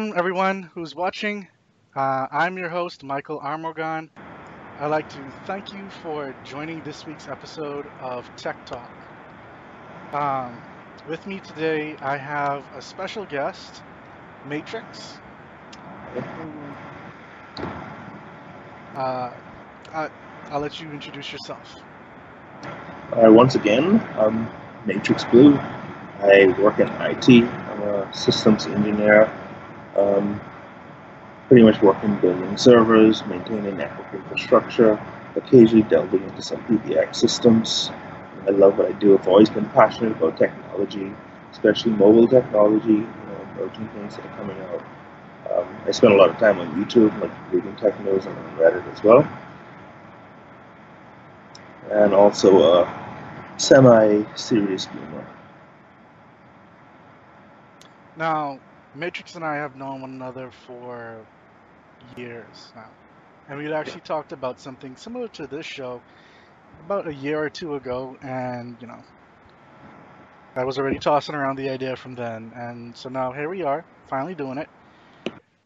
welcome everyone who's watching. Uh, I'm your host, Michael Armorgan. I'd like to thank you for joining this week's episode of Tech Talk. Um, with me today, I have a special guest, Matrix. Uh, I, I'll let you introduce yourself. Uh, once again, I'm Matrix Blue. I work in IT. I'm a systems engineer. Um, pretty much working building servers, maintaining network infrastructure, occasionally delving into some PBX systems. I love what I do. I've always been passionate about technology, especially mobile technology, you know, emerging things that are coming out. Um, I spend a lot of time on YouTube, like reading tech news, and on Reddit as well. And also a semi-serious gamer. Now, Matrix and I have known one another for years now. And we'd actually talked about something similar to this show about a year or two ago, and you know, I was already tossing around the idea from then, and so now here we are, finally doing it.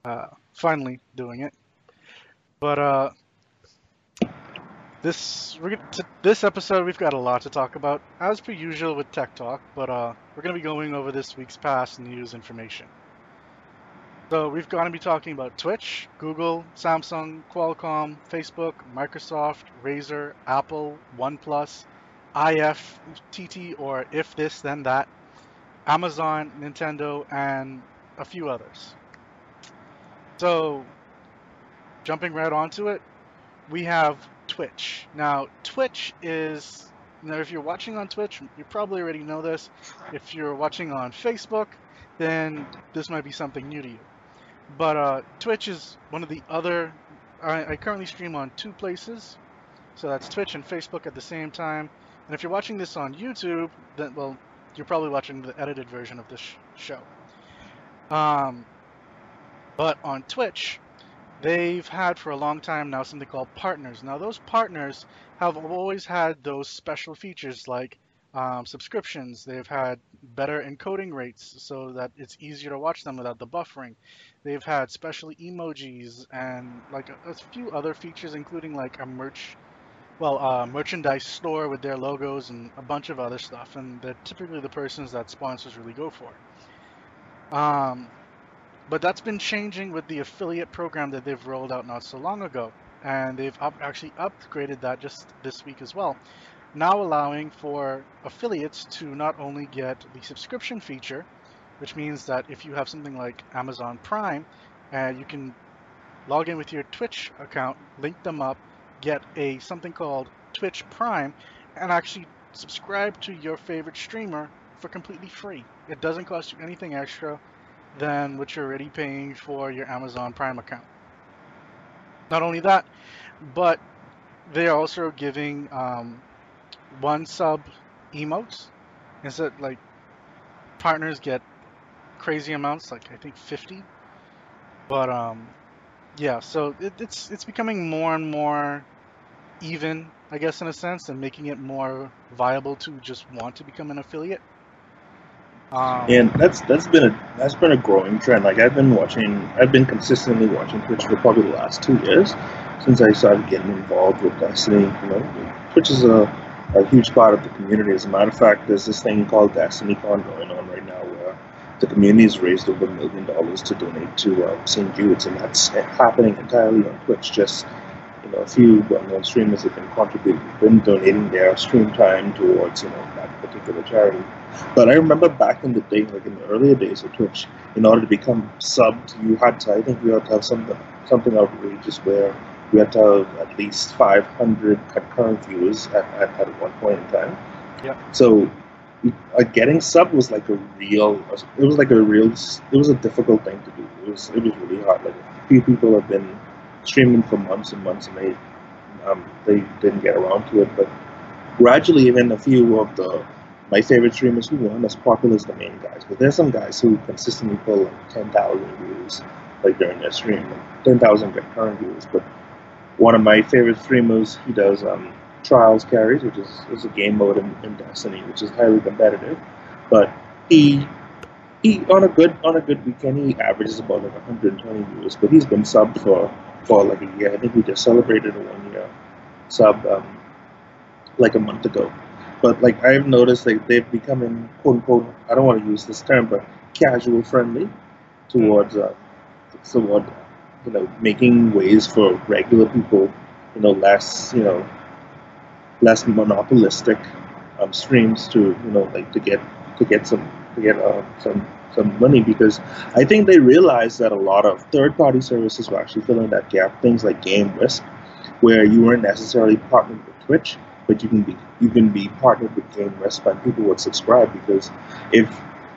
Uh, finally doing it. But uh, this we're gonna, t- this episode we've got a lot to talk about, as per usual with Tech Talk. But uh, we're gonna be going over this week's past news information. So we've got to be talking about Twitch, Google, Samsung, Qualcomm, Facebook, Microsoft, Razer, Apple, OnePlus, IFTTT or If This Then That, Amazon, Nintendo, and a few others. So jumping right onto it, we have Twitch. Now Twitch is now if you're watching on Twitch, you probably already know this. If you're watching on Facebook, then this might be something new to you. But uh, Twitch is one of the other. I, I, currently stream on two places, so that's Twitch and Facebook at the same time. And if you're watching this on YouTube, then well, you're probably watching the edited version of this sh show. Um, but on Twitch, they've had for a long time now something called partners. Now those partners have always had those special features like um, subscriptions. They've had better encoding rates so that it's easier to watch them without the buffering. They've had special emojis and like a, a few other features, including like a merch, well, uh, merchandise store with their logos and a bunch of other stuff. And they're typically the persons that sponsors really go for. Um, but that's been changing with the affiliate program that they've rolled out not so long ago. And they've up, actually upgraded that just this week as well now allowing for affiliates to not only get the subscription feature, which means that if you have something like Amazon Prime, uh, you can log in with your Twitch account, link them up, get a something called Twitch Prime, and actually subscribe to your favorite streamer for completely free. It doesn't cost you anything extra than what you're already paying for your Amazon Prime account. Not only that, but they're also giving um, one sub emotes instead like partners get crazy amounts like I think 50 but um yeah so it, it's it's becoming more and more even I guess in a sense and making it more viable to just want to become an affiliate um, and that's that's been a that's been a growing trend. Like I've been watching, I've been consistently watching Twitch for probably the last two years since I started getting involved with Destiny. You know, Twitch is a a huge part of the community. As a matter of fact, there's this thing called DestinyCon going on right now where the community has raised over a million dollars to donate to um, St. Jude's, and that's happening entirely on Twitch. Just you know, a few well-known streamers have been contributing, been donating their stream time towards you know that particular charity. But I remember back in the day, like in the earlier days of Twitch, in order to become subbed, you had to. I think you had to have something something outrageous where we had to have at least 500 concurrent viewers at, at, at one point in time. Yeah. So uh, getting sub was like a real, it was like a real, it was a difficult thing to do. It was, it was really hard. Like a few people have been streaming for months and months and they, um, they didn't get around to it. But gradually, even a few of the my favorite streamers who weren't as popular as the main guys, but there's some guys who consistently pull like 10,000 views like during their stream, like 10,000 concurrent views, but one of my favorite streamers. He does um, Trials Carries, which is, is a game mode in, in, Destiny, which is highly competitive. But he he on a good on a good weekend he averages about like 120 views, but he's been subbed for for like a year. I think we just celebrated a one year sub um, like a month ago. But like I've noticed like they've becoming quote unquote I don't want to use this term, but casual friendly towards uh, you know making ways for regular people you know less you know less monopolistic um, streams to you know like to get to get some to get uh, some some money because I think they realized that a lot of third party services were actually filling that gap. Things like GameWisp, where you weren't necessarily partnered with Twitch, but you can be you can be partnered with GameWisp and people would subscribe because if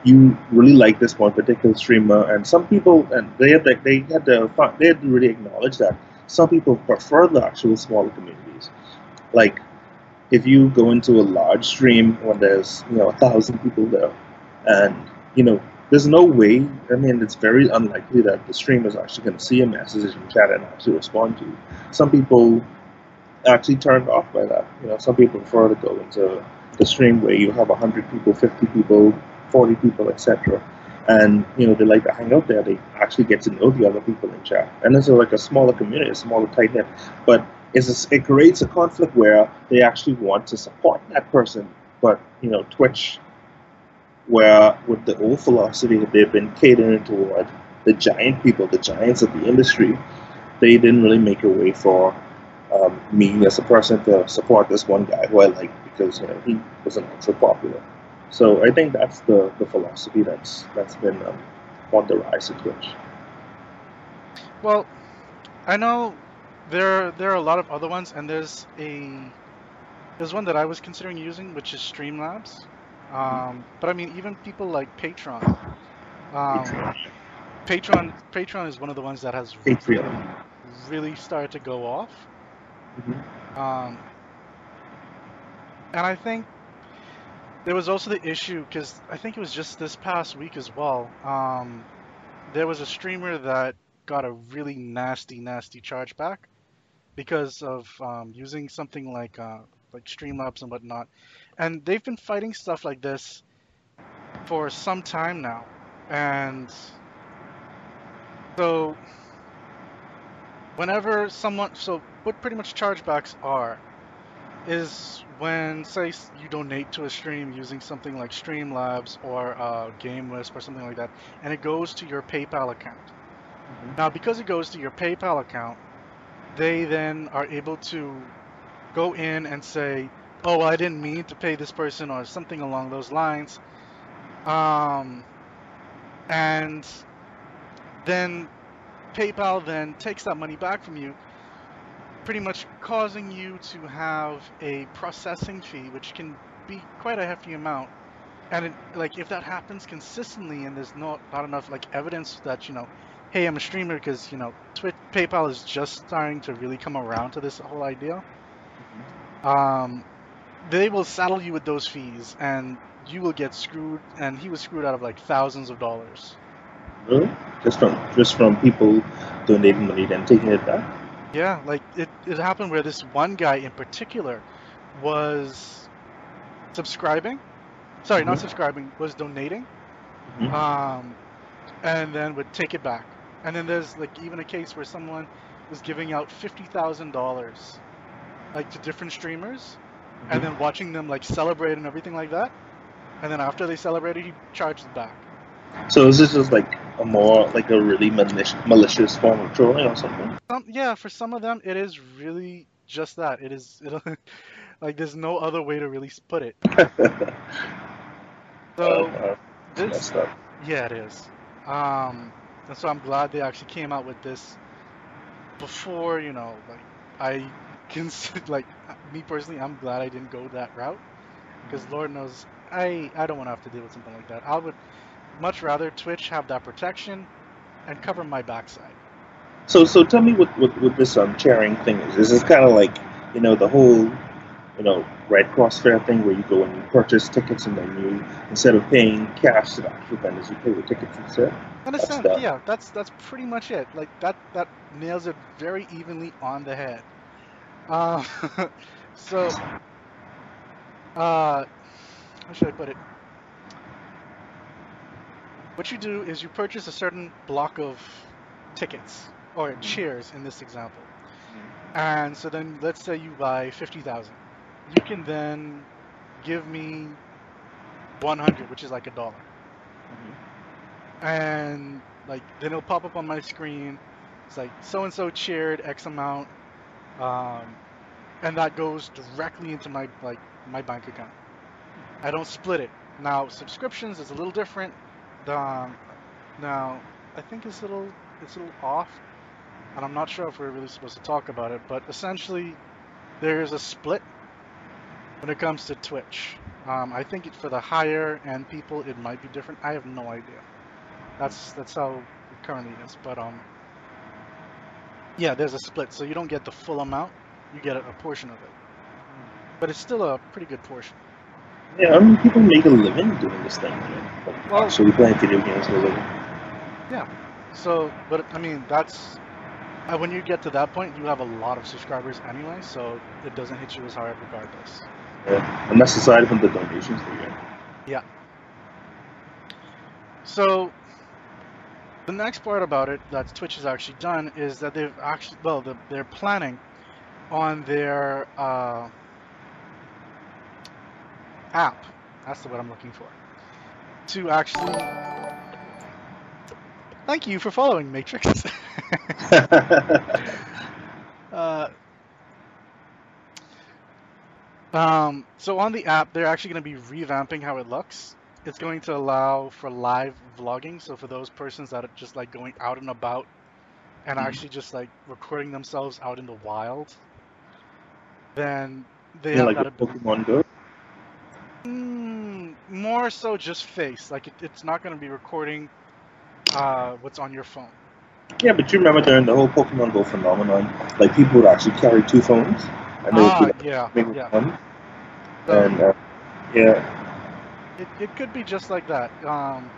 you really like this one particular streamer and some people and they had to, they had to they had to really acknowledge that some people prefer the actual smaller communities like if you go into a large stream when there's you know a thousand people there and you know there's no way i mean it's very unlikely that the streamer is actually going to see a message in chat and actually respond to You. some people actually turned off by that you know some people prefer to go into the stream where you have 100 people 50 people 40 people etc and you know they like to hang out there. They actually get to know the other people in chat. And it's like a smaller community a smaller tight knit. But a, it creates a conflict where they actually want to support that person. But you know twitch where with the old philosophy that they've been catering toward the giant people, the giants of the industry, they didn't really make a way for um, me as a person to support this one guy who I like because you know he wasn't so popular. So I think that's the, the philosophy that's that's been um, on the rise at Twitch. Well, I know there there are a lot of other ones, and there's a there's one that I was considering using, which is Streamlabs. Um, but I mean, even people like Patreon. Um, Patreon, Patreon is one of the ones that has really, really started to go off. Mm-hmm. Um, and I think there was also the issue because I think it was just this past week as well. Um, there was a streamer that got a really nasty, nasty chargeback because of um, using something like uh, like Streamlabs and whatnot. And they've been fighting stuff like this for some time now. And so whenever someone so what pretty much chargebacks are is when say you donate to a stream using something like Streamlabs or uh, GameWisp or something like that, and it goes to your PayPal account. Mm-hmm. Now, because it goes to your PayPal account, they then are able to go in and say, oh, I didn't mean to pay this person or something along those lines. Um, and then PayPal then takes that money back from you, pretty much causing you to have a processing fee, which can be quite a hefty amount. And it, like if that happens consistently, and there's not not enough like evidence that you know, hey, I'm a streamer because you know, Twitch, PayPal is just starting to really come around to this whole idea um, they will saddle you with those fees, and you will get screwed. And he was screwed out of like thousands of dollars. Really? Just from just from people donating money then taking it back? Yeah, like it, it happened where this one guy in particular was subscribing. Sorry, mm-hmm. not subscribing, was donating. Mm-hmm. Um, and then would take it back. And then there's like even a case where someone was giving out fifty thousand dollars like to different streamers, mm-hmm. and then watching them like celebrate and everything like that. And then after they celebrated, he charged back. So is this just like a more like a really malicious, malicious form of trolling or something? Um, yeah, for some of them, it is really just that. It is it, like there's no other way to really put it. so uh, this, yeah, it is. Um, and so I'm glad they actually came out with this before you know, like I can like me personally, I'm glad I didn't go that route because Lord knows I I don't want to have to deal with something like that. I would much rather Twitch have that protection and cover my backside. So so tell me what what, what this um sharing thing is. This is this kind of like you know the whole you know Red Cross Fair thing where you go and you purchase tickets and then you instead of paying cash to the actual vendors you pay with tickets instead. In a sense, yeah, that's that's pretty much it. Like that that nails it very evenly on the head. Uh, so, uh, how should I put it? What you do is you purchase a certain block of tickets or Mm-hmm. cheers in this example. And so then let's say you buy 50,000. You can then give me 100, which is like a dollar. And like then it'll pop up on my screen. It's like so and so cheered X amount. Um, and that goes directly into my like my bank account. I don't split it. Now subscriptions is a little different. Um, now I think it's a little it's a little off, and I'm not sure if we're really supposed to talk about it. But essentially, there is a split when it comes to Twitch. Um, I think it, for the higher end people, it might be different. I have no idea. That's that's how it currently is. But um, yeah, there's a split, so you don't get the full amount. You get a, a portion of it, but it's still a pretty good portion. Yeah, I mean, people make a living doing this thing. You know, Well- actually playing video games for a living. Yeah. So, but I mean, that's uh, when you get to that point, you have a lot of subscribers anyway, so it doesn't hit you as hard regardless. Yeah. And that's aside from the donations they get. Yeah. So, the next part about it that Twitch has actually done is that they've actually, well, the, they're planning on their uh, app. That's the word I'm looking for. To actually. Thank you for following, Matrix. Uh, um, so on the app, they're actually going to be revamping how it looks. It's going to allow for live vlogging. So for those persons that are just like going out and about and Mhm. actually just like recording themselves out in the wild, then they yeah, have like that ability. Pokemon Go. Mm, more so just face. Like it, it's not going to be recording uh, what's on your phone. Yeah, but you remember during the whole Pokemon Go phenomenon, like people would actually carry two phones, and they would Ah, be like, yeah, yeah. one. And uh, yeah, It, it could be just like that. Um,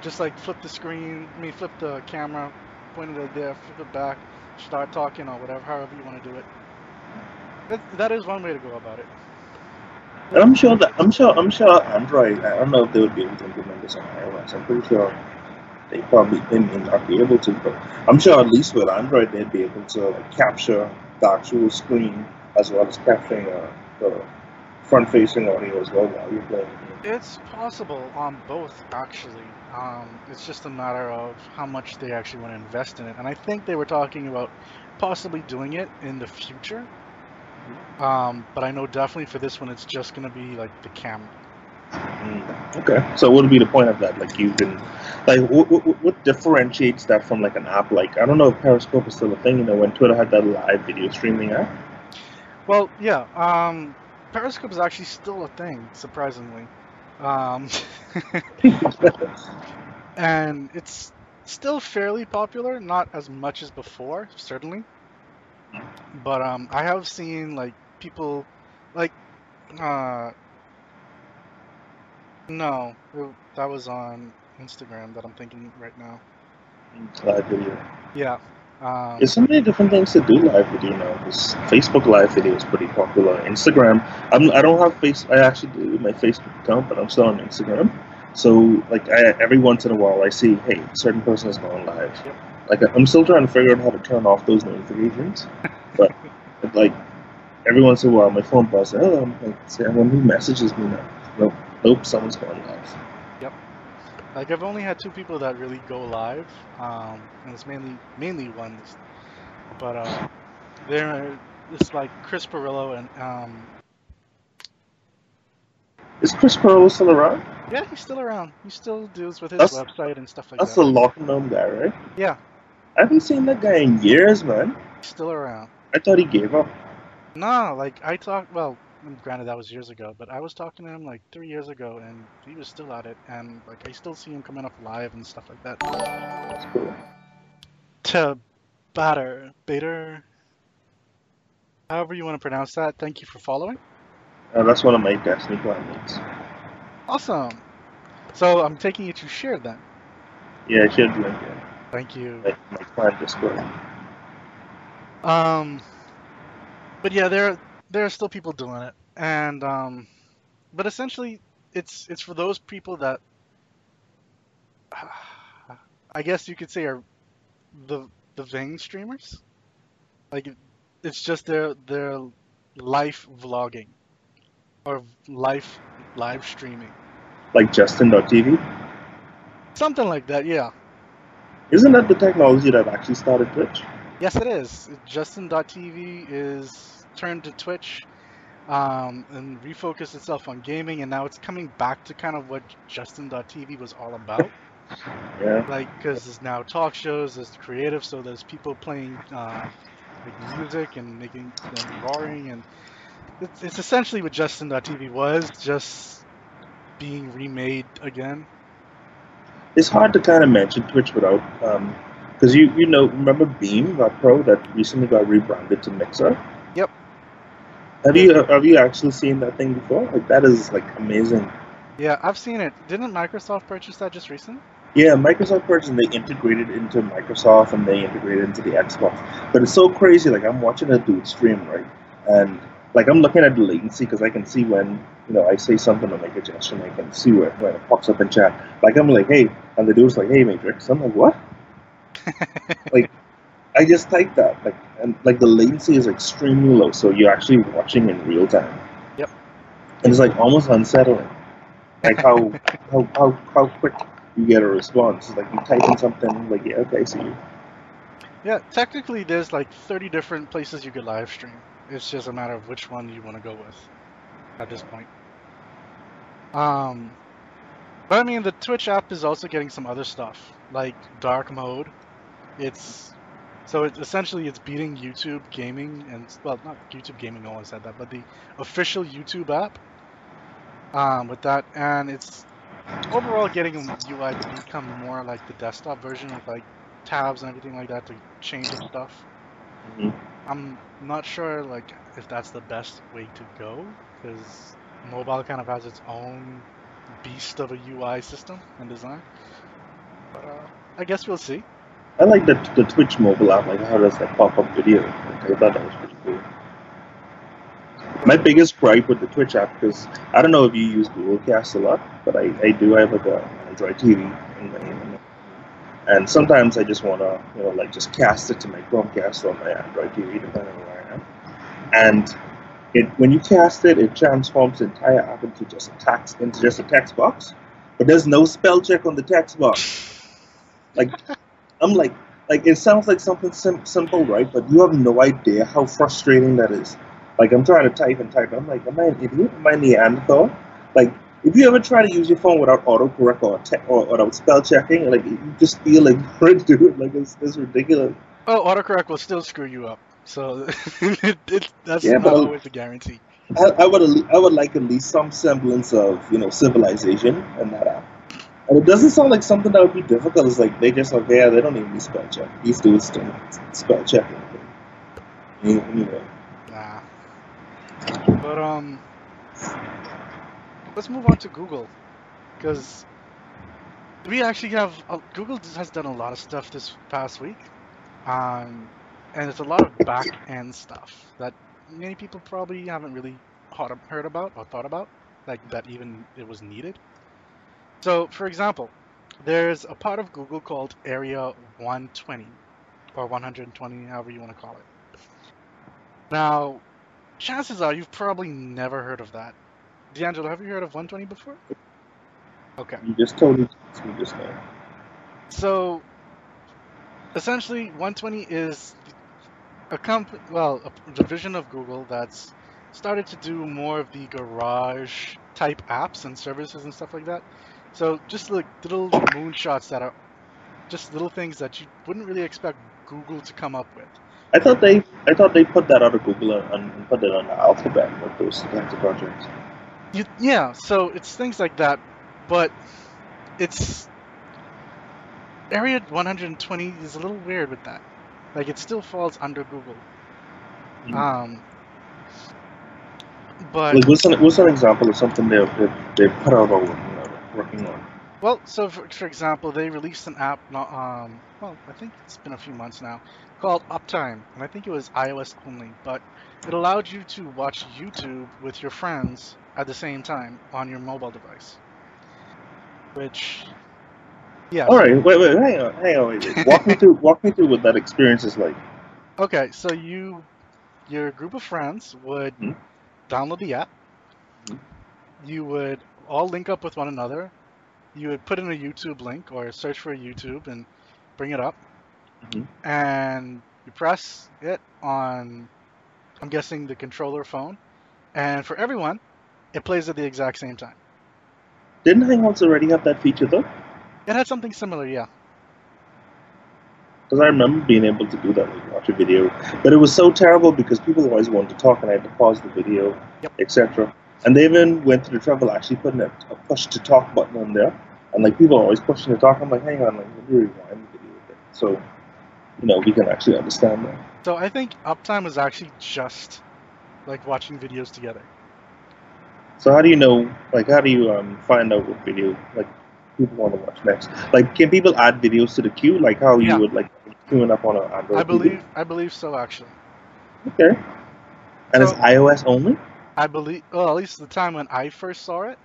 just like flip the screen, I mean, flip the camera, point it there, flip it back, start talking or whatever, however you want to do it. That, that is one way to go about it. And I'm sure that I'm sure I'm sure Android. I don't know if they would be able to implement this on iOS. I'm pretty sure they probably they may not be able to, but I'm sure at least with Android they'd be able to like, capture the actual screen as well as capturing uh, the front-facing audio as well while you're playing. It's possible on both, actually. Um, it's just a matter of how much they actually want to invest in it. And I think they were talking about possibly doing it in the future. Um, but I know definitely for this one, it's just going to be like the camera. Mm, Okay, so what would be the point of that? Like you can, like, what, what, what differentiates that from like an app? Like I don't know if Periscope is still a thing. You know, when Twitter had that live video streaming app. Well, yeah. Um, Periscope is actually still a thing, surprisingly. Um, and it's still fairly popular, not as much as before, certainly. But um, I have seen like people, like, uh, no, it- that was on Instagram that I'm thinking right now. live video. Yeah. Um, There's so many different things to do live video now. This Facebook live video is pretty popular. Instagram, I'm, I don't have face. I actually do my Facebook account, but I'm still on Instagram. So like I, every once in a while, I see, hey, certain person has gone live. Yep. Like I'm still trying to figure out how to turn off those notifications, but like every once in a while, my phone buzzes. Oh, I'm like, someone who messages me now. Nope, nope, someone's gone live. Yep. Like I've only had two people that really go live, um, and it's mainly mainly ones, but uh, they're it's like Chris Pirillo and um, Is Chris Pearl still around? yeah, he's still around. He still deals with his That's- website and stuff like That's that. That's the LockerGnome guy, right? Yeah, I haven't seen that guy in years, man. he's still around. I thought he gave up. No, like I talked. Well, granted that was years ago, but I was talking to him like three years ago, and he was still at it, and like I still see him coming up live and stuff like that. That's cool. To batter, bater, however you want to pronounce that. Thank you for following. Uh, that's one of my Destiny planmates. Awesome. So I'm taking it you shared that. Yeah, I shared. Yeah. Thank you. Like my clan Discord. Um, but yeah, there there are still people doing it, and um, but essentially, it's it's for those people that I guess you could say are the the Ving streamers. Like it's just their their life vlogging or life live streaming. Like Justin.tv? Something like that, yeah. Isn't that the technology that actually started Twitch? Yes, it is. Justin.tv is turned to Twitch um, and refocused itself on gaming, and now it's coming back to kind of what Justin.tv was all about. yeah. Like, because there's now talk shows, there's creative, so there's people playing uh, like music and making them roaring, and it's, it's essentially what Justin.tv was, just being remade again. It's hard to kind of mention Twitch without, because um, you you know remember Beam.pro that recently got rebranded to Mixer. Yep. Have you have you actually seen that thing before? Like that is like amazing. Yeah, I've seen it. Didn't Microsoft purchase that just recently? Yeah, Microsoft purchased and they integrated into Microsoft and they integrated into the Xbox. But it's so crazy. Like I'm watching a dude stream, right? And like I'm looking at the latency because I can see when you know I say something or make a gesture, and I can see where when it pops up in chat. Like I'm like, hey, and the dude's like, hey, Matrix. I'm like, what? like, I just typed that, like, and like the latency is extremely low, so you're actually watching in real time. Yep. And it's like almost unsettling, like how how, how how quick you get a response. It's like you type in something, like, yeah, okay, see you. Yeah, technically, there's like 30 different places you could live stream. It's just a matter of which one you want to go with at this point. Um, but I mean, the Twitch app is also getting some other stuff like dark mode. It's so it's essentially it's beating YouTube gaming and well, not YouTube gaming. No one said that, but the official YouTube app. Um, with that, and it's overall getting UI to become more like the desktop version with like tabs and everything like that to change stuff. Mm-hmm. I'm not sure like if that's the best way to go because mobile kind of has its own beast of a UI system and design. But uh, I guess we'll see. I like the the Twitch mobile app, like how does that pop up video. Like, I thought that was pretty cool. My biggest gripe with the Twitch app, because I don't know if you use Google Cast a lot, but I, I do. I have like a Android TV, in and, and sometimes I just want to, you know, like just cast it to my Chromecast or my Android TV, depending on where I am. And it when you cast it, it transforms the entire app into just a text into just a text box, but there's no spell check on the text box. Like I'm like like it sounds like something sim- simple, right? But you have no idea how frustrating that is. Like I'm trying to type and type. I'm like, am I an idiot? Am I Neanderthal? Like if you ever try to use your phone without autocorrect or, te- or, or without spell checking, like you just feel like you're doing like it's, it's ridiculous. Oh, autocorrect will still screw you up. So it, it, that's yeah, not always a guarantee. I, I would I would like at least some semblance of you know civilization in that app. And it doesn't sound like something that would be difficult. It's like they just like yeah they don't even need spell check. These dudes don't spell check anything. Know. Nah. But um, let's move on to Google, because we actually have uh, Google has done a lot of stuff this past week. Um, and it's a lot of back end stuff that many people probably haven't really heard about or thought about, like that even it was needed. So, for example, there's a part of Google called Area 120 or 120, however you want to call it. Now, chances are you've probably never heard of that. D'Angelo, have you heard of 120 before? Okay. You just told me just now. So, essentially, 120 is a comp well a division of Google that's started to do more of the garage type apps and services and stuff like that. So just like little moonshots that are just little things that you wouldn't really expect Google to come up with. I thought they I thought they put that out of Google and, and put it on the Alphabet with those kinds of projects. You, yeah, so it's things like that, but it's Area 120 is a little weird with that. Like it still falls under Google. Mm. Um, but like, what's an what's an example of something they they, they put out or working on? Well, so for, for example, they released an app. Um, well, I think it's been a few months now, called Uptime, and I think it was iOS only, but it allowed you to watch YouTube with your friends at the same time on your mobile device, which Yeah. All right. Wait, wait, hang on, hang on. Wait, wait. Walk me through. Walk me through what that experience is like. Okay, so you, your group of friends would Mhm. download the app. Mhm. You would all link up with one another. You would put in a YouTube link or search for YouTube and bring it up. Mhm. And you press it on, I'm guessing the controller phone. And for everyone, it plays at the exact same time. Didn't Hangouts already have that feature though? It had something similar, yeah. Because I remember being able to do that, like watch a video, but it was so terrible because people always wanted to talk, and I had to pause the video, Yep. etc. And they even went to the trouble actually putting a, a push to talk button on there, and like people are always pushing to talk. I'm like, hang on, like let me rewind the video a bit, so you know we can actually understand that. So I think uptime was actually just like watching videos together. So how do you know, like, how do you um, find out what video like people want to watch next? Like, can people add videos to the queue, like how you would like queuing up on an Android? I believe I believe so actually. Okay. And it's iOS only. I believe, well, at least the time when I first saw it,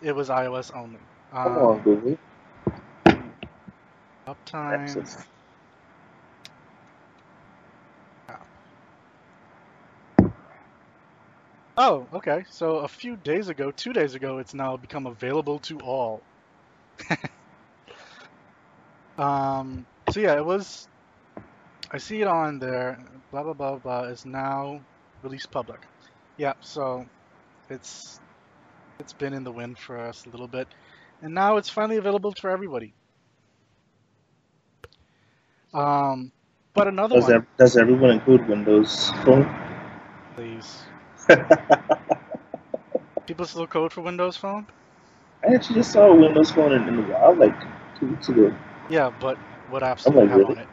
it was iOS only. Come on, Um, Google. uptime. Access. Oh, okay. So a few days ago, two days ago, it's now become available to all. um. So yeah, it was. I see it on there. Blah blah blah blah is now released public. Yeah. So it's it's been in the wind for us a little bit, and now it's finally available for everybody. Um, but another Does, one, does everyone include Windows Phone? People still code for Windows Phone? I actually just saw a Windows Phone in, in the wild like two weeks ago. Yeah, but what apps do I'm they like, have really? on it?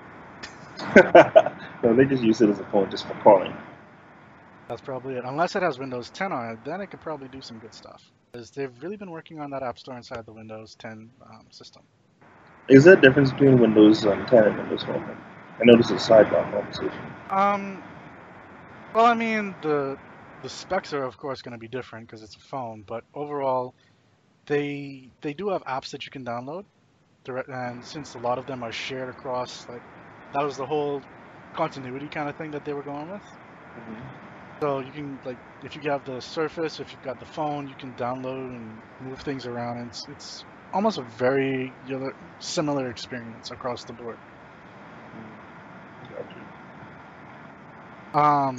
no, they just use it as a phone just for calling. That's probably it. Unless it has Windows 10 on it, then it could probably do some good stuff. Because they've really been working on that app store inside the Windows 10 um, system. Is there a difference between Windows um, 10 and Windows Phone? I know this is a sidebar conversation. Um, well, I mean, the the specs are of course going to be different because it's a phone, but overall, they they do have apps that you can download, and since a lot of them are shared across, like that was the whole continuity kind of thing that they were going with. So you can like if you have the Surface, if you've got the phone, you can download and move things around. And it's it's almost a very similar experience across the board. Um,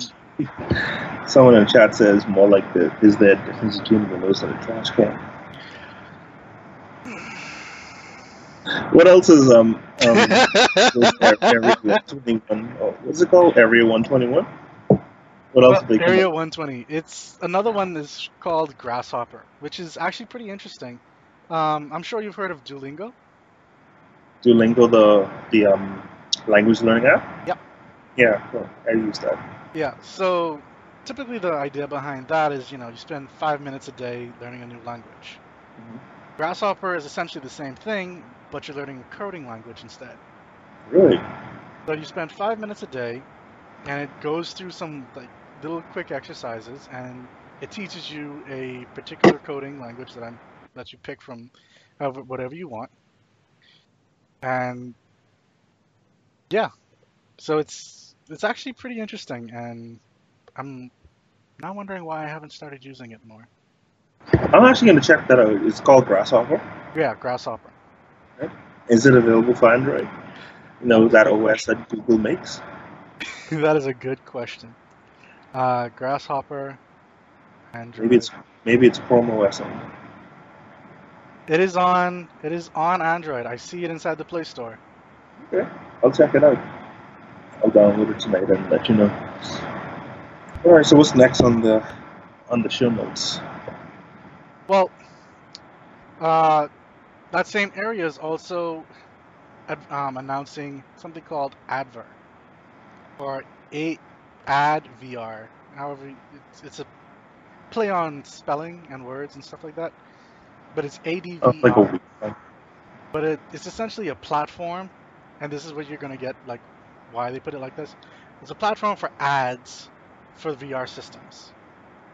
Someone in chat says more like the is there a difference between Windows and a trash can? What else is um um 121? Oh, what's it called? Area 121? What else well, Area 120. It's another one is called Grasshopper, which is actually pretty interesting. Um, I'm sure you've heard of Duolingo. Duolingo, the the um language learning app? Yep. Yeah, well, I use that. Yeah. So typically the idea behind that is you know you spend five minutes a day learning a new language. Mhm. Grasshopper is essentially the same thing, but you're learning a coding language instead. Really? So you spend five minutes a day, and it goes through some like little quick exercises, and it teaches you a particular coding language that I'm that you pick from, however, whatever you want. And yeah, so it's it's actually pretty interesting, and I'm now wondering why I haven't started using it more. I'm actually going to check that out. It's called Grasshopper. Yeah, Grasshopper. Is it available for Android? You know, that OS that Google makes? that is a good question. Uh, Grasshopper, Android. Maybe it's maybe it's Chrome OS only. It is on. It is on Android. I see it inside the Play Store. Okay, I'll check it out. I'll download it tonight and let you know. All right. So what's next on the on the show notes? Well, uh, that same area is also um, announcing something called Adver, or a Ad VR. However, it's, it's a play on spelling and words and stuff like that. But it's ADVR. Oh, like a week. but it, it's essentially a platform, and this is what you're gonna get. Like, why they put it like this? It's a platform for ads for VR systems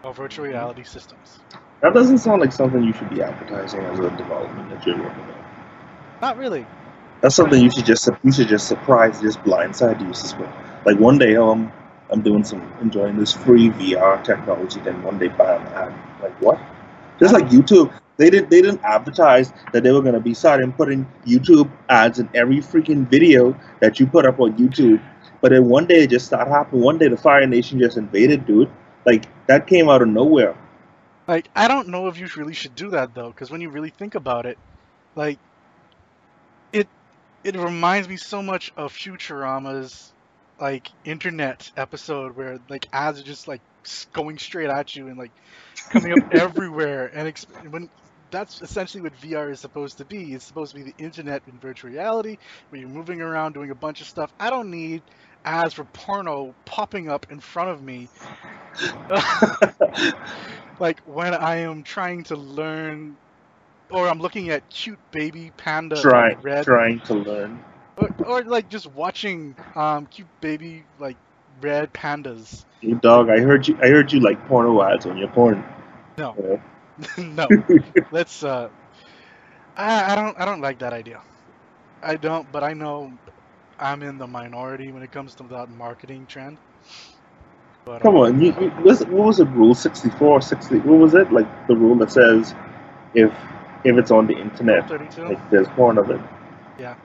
or virtual reality systems. That doesn't sound like something you should be advertising as a development that you're working on. Not really. That's something you should just you should just surprise, just blindside users with. Like one day, um, I'm doing some enjoying this free VR technology, then one day, bam, ad. Like what? Just like YouTube, they didn't they didn't advertise that they were gonna be starting putting YouTube ads in every freaking video that you put up on YouTube. But then one day it just started happening. One day the Fire Nation just invaded, dude. Like that came out of nowhere. Like I don't know if you really should do that though, because when you really think about it, like it it reminds me so much of Futurama's like internet episode where like ads are just like going straight at you and like coming up everywhere and exp- when that's essentially what VR is supposed to be. It's supposed to be the internet in virtual reality where you're moving around doing a bunch of stuff. I don't need ads for porno popping up in front of me. like when I am trying to learn or I'm looking at cute baby panda Try, red trying to learn. or, or like just watching um cute baby like red pandas. Hey, dog, I heard you. I heard you like porno ads on your porn. No. Yeah. no. Let's uh I, I don't I don't like that idea. I don't but I know I'm in the minority when it comes to that marketing trend. But Come um, on, you, you, what was it? Rule 64, 60, What was it? Like the rule that says if if it's on the internet, 32? like there's porn of it. Yeah.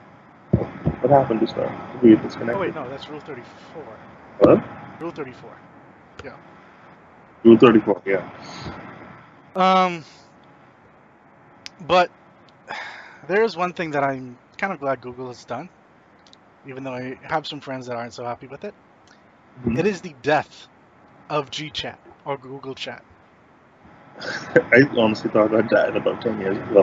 What happened just now? Did we get disconnected? Oh wait, no, that's rule 34. What? Rule 34. Yeah. Rule 34. Yeah. Um, but there is one thing that I'm kind of glad Google has done, even though I have some friends that aren't so happy with it. Mhm. It is the death of GChat or Google Chat. I honestly thought that died about 10 years ago.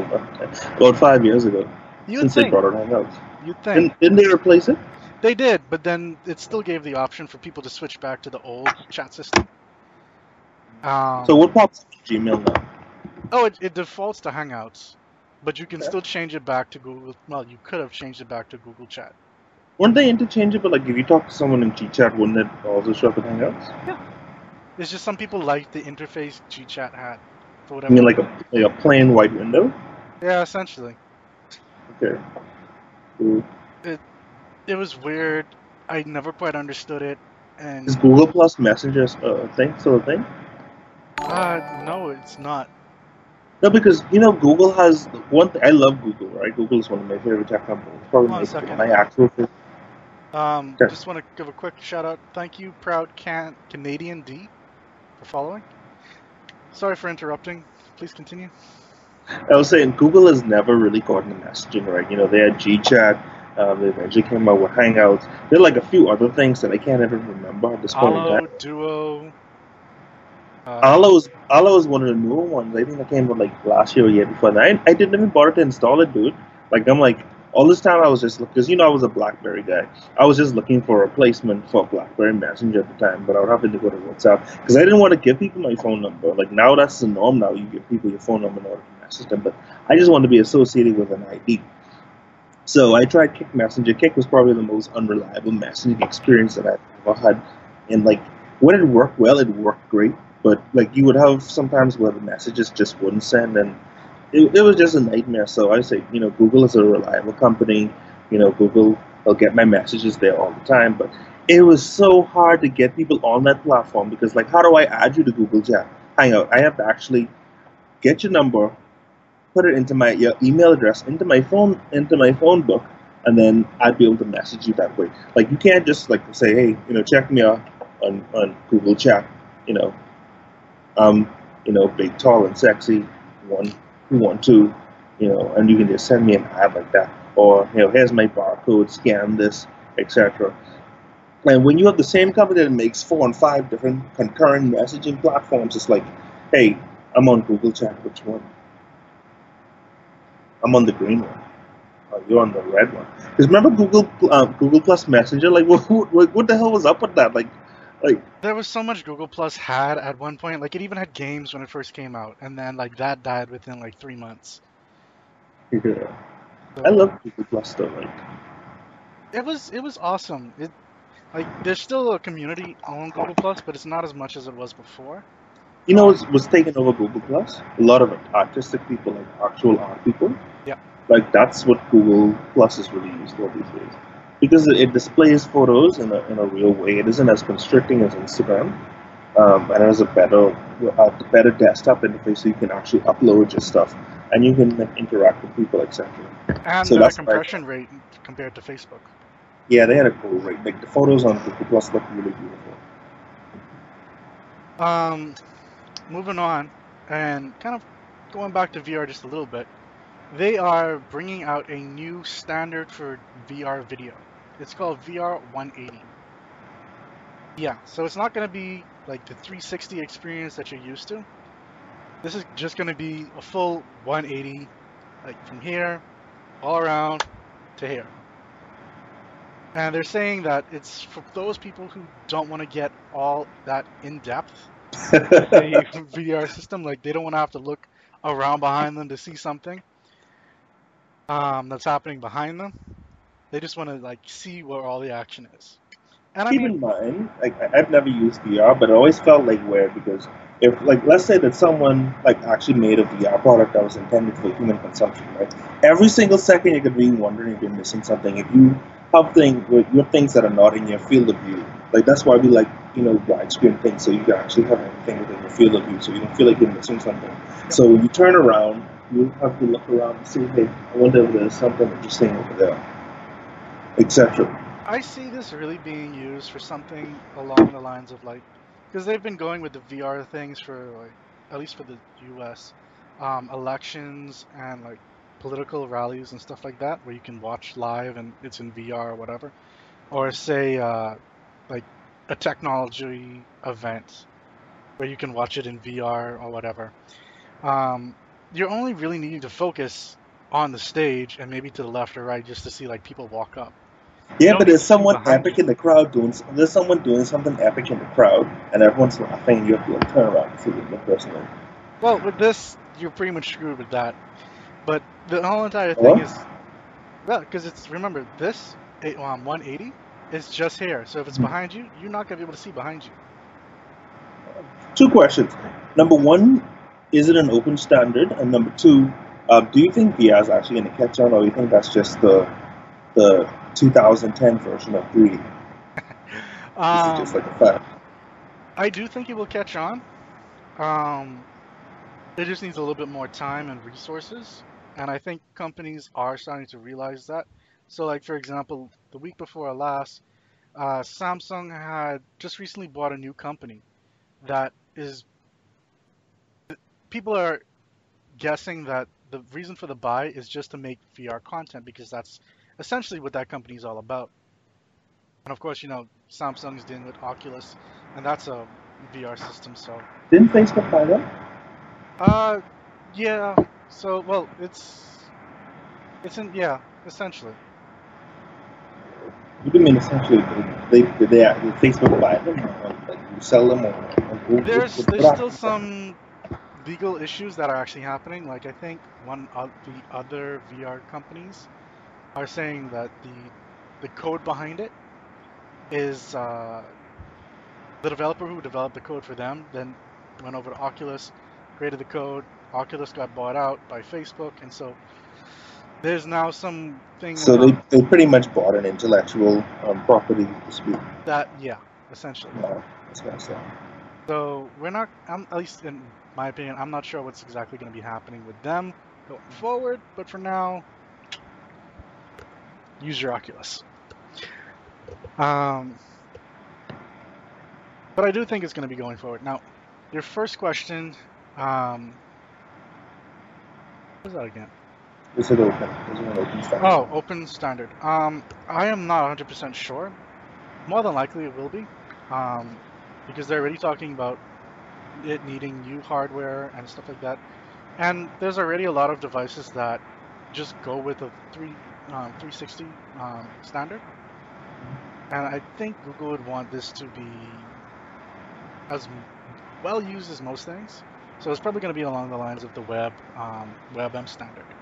About, five years ago, You'd since they brought it Hangouts. you'd think. Didn't, didn't they replace it? They did, but then it still gave the option for people to switch back to the old chat system. Um, So what pops Gmail now? oh, it, it defaults to Hangouts, but you can Okay. still change it back to Google. Well, you could have changed it back to Google Chat. Weren't they interchangeable? Like if you talk to someone in GChat, wouldn't it also show up in Hangouts? Yeah. It's just some people like the interface GChat had for I whatever. mean, like a like a plain white window. yeah, essentially. Okay. Cool. It was weird. I never quite understood it, and Is Google Plus Messenger a thing? Still a thing? Uh, no, it's not. No, because you know Google has one. Th- I love Google, right? Google is one of my favorite tech companies. Probably Hold on a my, second. my actual favorite. Um, just want to give a quick shout out. Thank you, proud can- Canadian D, for following. Sorry for interrupting. Please continue. I was saying Google has never really gotten the messaging right. You know, they had GChat. Um, they eventually came out with Hangouts. There are like a few other things that I can't even remember at this point in Allo. Duo. Uh, is Allo is one of the newer ones. I think that came out like last year or year before. And I, I didn't even bother to install it, dude. Like I'm like all this time I was just because you know I was a BlackBerry guy. I was just looking for a replacement for BlackBerry Messenger at the time, but I would have to go to WhatsApp because I didn't want to give people my phone number. Like now that's the norm. Now you give people your phone number in order to message them, but I just wanted to be associated with an ID. So I tried Kik Messenger. Kik was probably the most unreliable messaging experience that I've ever had. And like when it worked well, it worked great. But like you would have sometimes where the messages just wouldn't send, and it, it was just a nightmare. So I say, you know, Google is a reliable company. You know, Google will get my messages there all the time. But it was so hard to get people on that platform because like, how do I add you to Google Chat? Hangout. I have to actually get your number, put it into my your email address into my phone into my phone book, and then I'd be able to message you that way. Like you can't just like say, hey, you know, check me out on on Google Chat. You know, um, you know, big, tall, and sexy, one, two, one, two, you know, and you can just send me an ad like that, or you know, here's my barcode, scan this, etc. And when you have the same company that makes four and five different concurrent messaging platforms, it's like, hey, I'm on Google Chat, which one? I'm on the green one. Oh, you're on the red one. Because remember Google uh, Google Plus Messenger? Like, what, what, what the hell was up with that? Like, like there was so much Google Plus had at one point. Like it even had games when it first came out, and then like that died within like three months. yeah. So I love Google Plus though. Like, it was it was awesome. It like there's still a community on Google Plus, but it's not as much as it was before. you know, um, what's, what's taking over Google Plus? A lot of artistic people, like actual art people. Yeah. Like that's what Google Plus is really used for these days. Because it displays photos in a, in a real way. It isn't as constricting as Instagram. Um, and it has a better, a better desktop interface so you can actually upload your stuff and you can interact with people, etc. And so that's compression rate compared to Facebook. Yeah, they had a cool rate. Like the photos on Google Plus look really beautiful. Um, moving on, and kind of going back to VR just a little bit, they are bringing out a new standard for VR video. It's called VR 180. Yeah, so it's not going to be like the 360 experience that you're used to. This is just going to be a full 180, like from here, all around to here. And they're saying that it's for those people who don't want to get all that in depth VR system. Like they don't want to have to look around behind them to see something um, that's happening behind them. They just want to like see where all the action is. And keep I mean, in mind, like I've never used VR, but it always felt like weird because if like let's say that someone like actually made a VR product that was intended for human consumption, right? Every single second you could be wondering if you're missing something. If you have things with your things that are not in your field of view, like that's why we like you know widescreen things, so you can actually have everything within your field of view, so you don't feel like you're missing something. So when you turn around, you have to look around and see, hey, I wonder if there's something interesting over there, etc. I see this really being used for something along the lines of like, because they've been going with the VR things for like, at least for the U.S. Um, elections and like political rallies and stuff like that, where you can watch live and it's in VR or whatever, or say uh, like a technology event where you can watch it in VR or whatever. Um, you're only really needing to focus on the stage and maybe to the left or right just to see like people walk up. Yeah, but there's someone epic you. in the crowd doing. There's someone doing something epic in the crowd, and everyone's laughing. And you have to like, turn around and see the person. Well, with this, you're pretty much screwed with that. But the whole entire thing is, well, because it's remember this um, 180 is just here. So if it's mm-hmm. behind you, you're not gonna be able to see behind you. Two questions. Number one, is it an open standard? And number two, uh, do you think VR is actually going to catch on, or do you think that's just the the 2010 version of 3D. um, just like a fact. I do think it will catch on. Um, it just needs a little bit more time and resources, and I think companies are starting to realize that. So, like for example, the week before last, uh, Samsung had just recently bought a new company that is. People are guessing that the reason for the buy is just to make VR content because that's essentially what that company is all about. And of course, you know, Samsung is dealing with Oculus, and that's a VR system. So didn't Facebook buy them? Uh, yeah. So well, it's it's in yeah, essentially. You mean essentially they they, they, Facebook buy them, or like you sell them, or, or there's there's still some legal issues that are actually happening. Like I think one of the other VR companies are saying that the the code behind it is uh, the developer who developed the code for them then went over to Oculus, created the code. Oculus got bought out by Facebook, and so there's now some thing. So they, they pretty much bought an intellectual um, property dispute. That yeah, essentially. No, that's what I said. So we're not, I'm, at least in my opinion, I'm not sure what's exactly going to be happening with them going forward. But for now, use your Oculus. Um, but I do think it's going to be going forward. Now, your first question, um, what was that again? Is it open? Is it open standard? Oh, open standard. Um, I am not 100% sure. More than likely it will be, um, because they're already talking about it needing new hardware and stuff like that. And there's already a lot of devices that just go with a three um, 360 um, standard. And I think Google would want this to be as well used as most things. So it's probably going to be along the lines of the web um, WebM standard.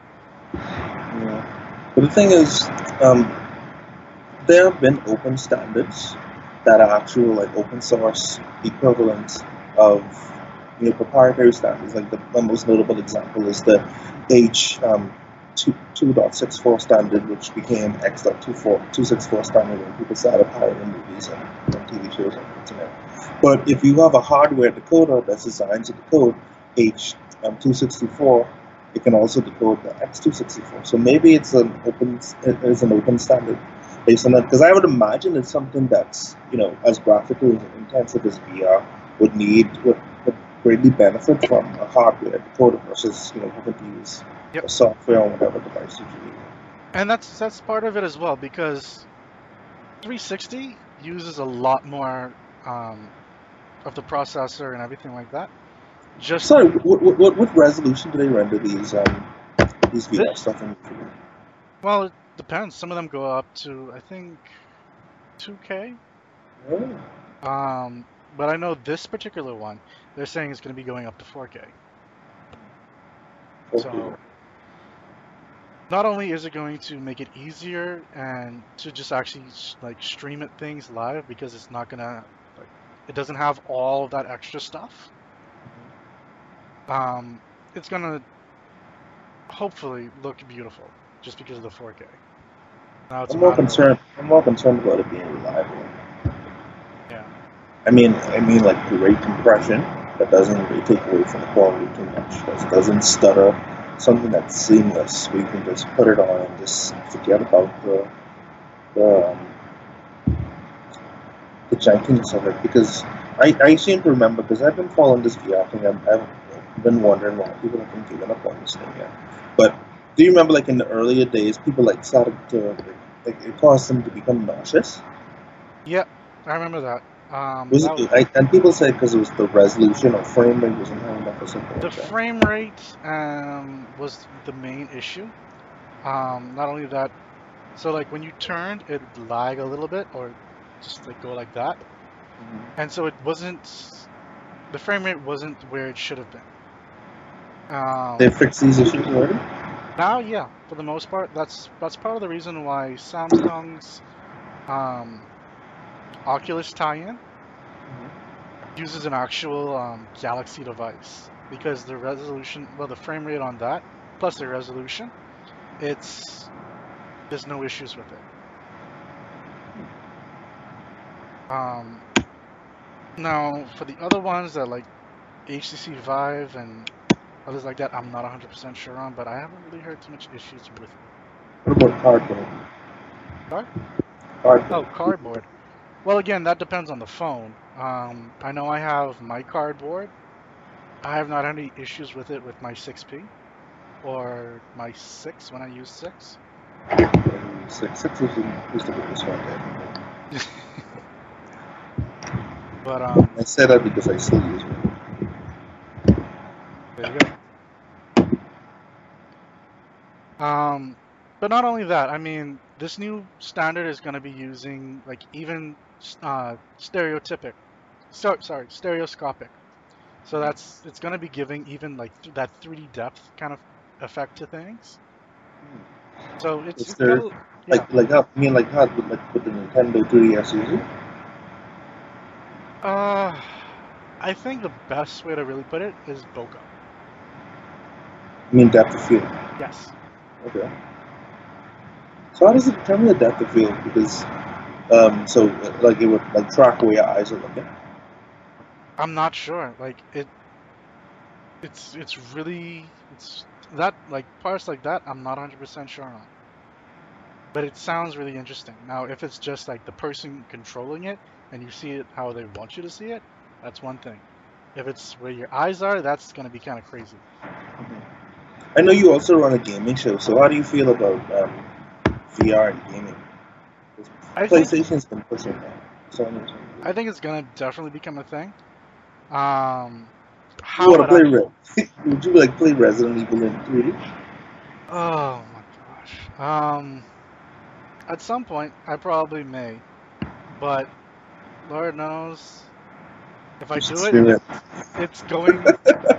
Yeah. But the thing is, um, there have been open standards that are actual like open source equivalents of you know proprietary standards. Like the, the most notable example is the H um, 2.64 standard, which became X.264 standard when people started pirating movies and, and TV shows on the internet. But if you have a hardware decoder that's designed to decode H264, um, it can also decode the X264. So maybe it's an open it's an open standard based on that. Because I would imagine it's something that's you know as graphically intensive as VR would need would, greatly benefit from a hardware decoder versus you know having to use yep. software on whatever device you need. And that's that's part of it as well because 360 uses a lot more um, of the processor and everything like that. Just sorry, what, what, what resolution do they render these um, these VR stuff in? Well, it depends. Some of them go up to I think 2K. Oh. Um, but I know this particular one, they're saying it's going to be going up to 4K. Okay. So not only is it going to make it easier and to just actually like stream it things live because it's not gonna like it doesn't have all of that extra stuff um, it's gonna hopefully look beautiful just because of the 4K. Now I'm more concerned. I'm more concerned about it being reliable. Yeah. I mean, I mean, like great compression that doesn't really take away from the quality too much. That doesn't stutter. Something that's seamless, you can just put it on and just forget about the the, um, the jankiness of it. Because I, I seem to remember because I've been following this VR thing. I've, I've been wondering why people haven't given up on this thing yet. But do you remember, like in the earlier days, people like started to like it caused them to become nauseous? Yep, I remember that. Um, was it, was, I, and people say because it was the resolution or frame rate wasn't high enough or something. The like frame rate um, was the main issue. Um, not only that, so like when you turned, it lag a little bit or just like go like that, mm-hmm. and so it wasn't. The frame rate wasn't where it should have been. Um, they fixed these issues already. Now, yeah, for the most part, that's that's part of the reason why Samsung's um, Oculus tie-in mm-hmm. uses an actual um, Galaxy device because the resolution, well, the frame rate on that plus the resolution, it's there's no issues with it. Um, now, for the other ones that like HTC Vive and Others like that, I'm not 100% sure on, but I haven't really heard too much issues with. it. What about cardboard? What? Cardboard. Oh, cardboard. Well, again, that depends on the phone. Um, I know I have my cardboard. I have not had any issues with it with my 6P or my 6 when I use 6. Six, six is, is the biggest one there. but um, I said that because I still use it. There you go. Um, but not only that, I mean, this new standard is going to be using like even uh, stereotypic, so, sorry, stereoscopic. So that's it's going to be giving even like th that 3D depth kind of effect to things. So it's, it's there, yeah. like like how I mean like how with like with the Nintendo 3DS user. Uh, I think the best way to really put it is bokeh. You mean depth of field? Yes. Okay. So how does it determine the depth of field? Because, um, so like it would like track where your eyes are looking. I'm not sure. Like it, it's it's really it's that like parts like that. I'm not 100% sure on. But it sounds really interesting. Now, if it's just like the person controlling it and you see it how they want you to see it, that's one thing. If it's where your eyes are, that's going to be kind of crazy. Mm -hmm. I know you also run a gaming show, so how do you feel about um, VR and gaming? PlayStation's been pushing that. Sony's I think it's gonna definitely become a thing. Um, how you want to play? Re- would you like play Resident Evil in 3D? Oh my gosh. Um, at some point, I probably may, but Lord knows if I do it, it's going.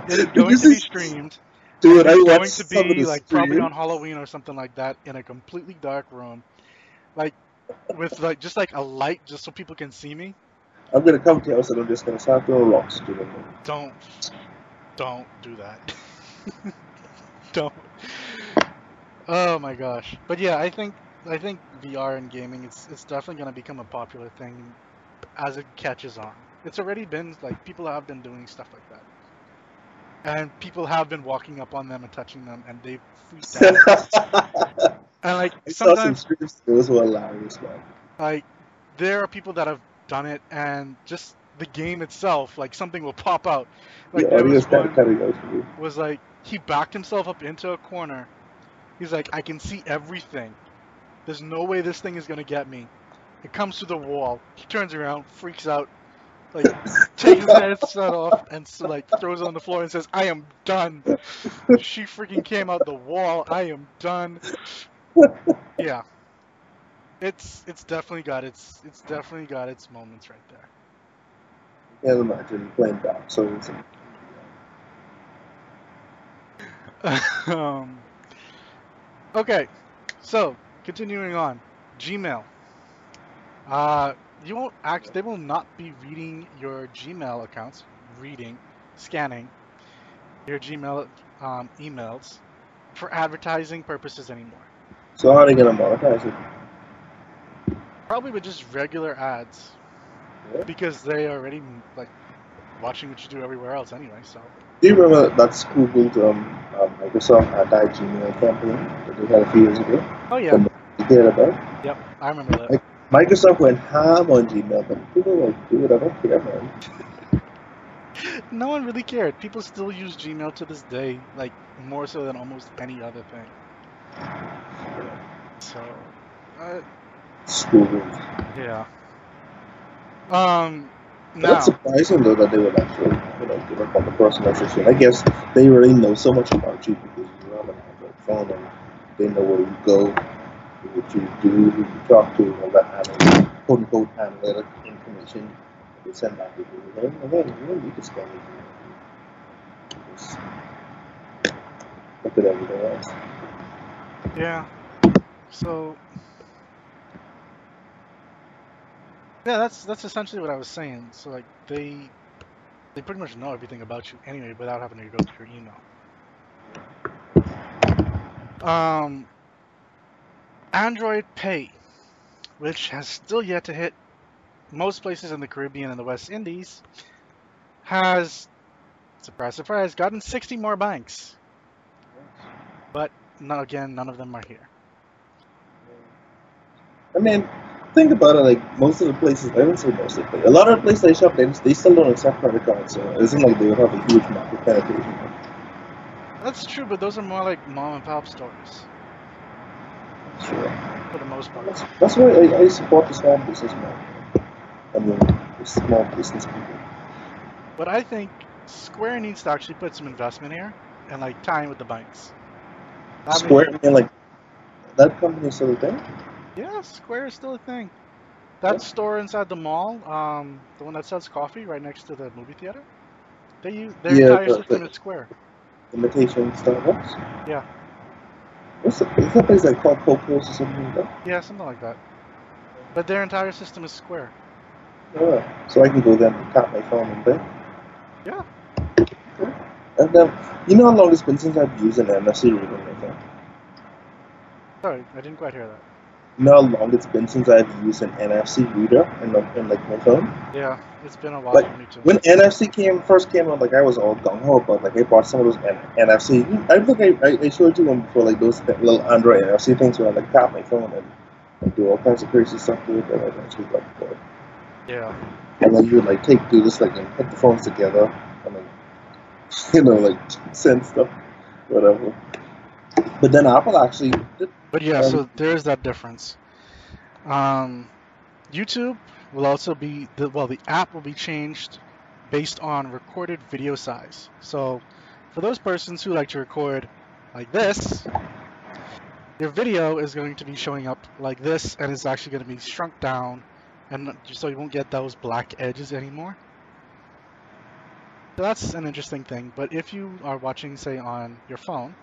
It is going to be streamed. Dude, I going to be like probably on Halloween or something like that in a completely dark room, like with like just like a light, just so people can see me. I'm gonna come to your house and I'm just gonna start throwing rocks to them. Don't, don't do that. don't. Oh my gosh. But yeah, I think I think VR and gaming it's it's definitely gonna become a popular thing as it catches on. It's already been like people have been doing stuff like that. And people have been walking up on them and touching them and they've freaked out. and like I saw some sometimes. Those were hilarious, man. like there are people that have done it and just the game itself, like something will pop out. Like there was one cutting out for me. was like he backed himself up into a corner. He's like, I can see everything. There's no way this thing is gonna get me. It comes to the wall. He turns around, freaks out, like takes his headset off, and so, like throws it on the floor and says, "I am done." She freaking came out the wall. I am done. Yeah, it's it's definitely got its it's definitely got its moments right there. Can't imagine playing Dark Souls. And, um, okay, so continuing on, Gmail. Uh, you won't act. They will not be reading your Gmail accounts, reading, scanning your Gmail um, emails for advertising purposes anymore. So how are they gonna monetize it? Probably with just regular ads, Yeah. because they already like watching what you do everywhere else anyway. So Do you remember that that's Googled um, um, Microsoft anti-Gmail campaign that they had a few years ago? oh yeah, From- You hear about? yep, I remember that. Microsoft went ham on Gmail, but people were like dude, I do whatever, care, man. No one really cared. People still use Gmail to this day, like more so than almost any other thing. So, uh, yeah. Um, now, That's surprising though that they would actually, you know, give up on the personal assistant. I guess they already know so much about you because you have an Android phone and they know where you go, what you do, who you talk to, all that analytic, quote unquote analytic information they send back to you. And then, you don't need to spend it. Just look at everything else. Yeah. So, yeah, that's that's essentially what I was saying. So like they they pretty much know everything about you anyway without having to go through your email. Um, Android Pay, which has still yet to hit most places in the Caribbean and the West Indies, has, surprise, surprise, gotten 60 more banks. But no, again, none of them are here. I mean, think about it. Like most of the places, I wouldn't say most of the places. A lot of the places I shop, they, they still don't accept credit cards, so it isn't like they would have a huge market penetration. That's true, but those are more like mom and pop stores Sure. for the most part. That's, that's why I, I support the small business man. I mean, the small business people. But I think Square needs to actually put some investment here and like tie in with the banks. Square, I mean, like that company is still a thing. Yeah, Square is still a thing. That Yeah. store inside the mall, um, the one that sells coffee right next to the movie theater, they use their Yeah, entire system is Square. Imitation Starbucks. Yeah. What's the, is that place like called Coco's or something like that? Yeah, something like that. But their entire system is Square. Yeah. So I can go there and tap my phone and pay. Yeah. And um, you know how long it's been since I've used an NFC reader my phone? Sorry, I didn't quite hear that. You know how long it's been since I've used an NFC reader in, my- in like my phone? Yeah, it's been a while Like, for me too. When NFC came first came out, like I was all gung ho about like I bought some of those N- NFC. I think I, I, I showed you one before, like those th- little Android NFC things where I like tap my phone and like, do all kinds of crazy stuff to it that I eventually got bored. Yeah. And then you would like take do this like and put the phones together and like you know like send stuff, whatever. But then Apple actually did But yeah, Um, so there is that difference. Um, YouTube will also be the well, the app will be changed based on recorded video size. So for those persons who like to record like this, your video is going to be showing up like this, and it's actually going to be shrunk down, and so you won't get those black edges anymore. That's an interesting thing. But if you are watching, say, on your phone,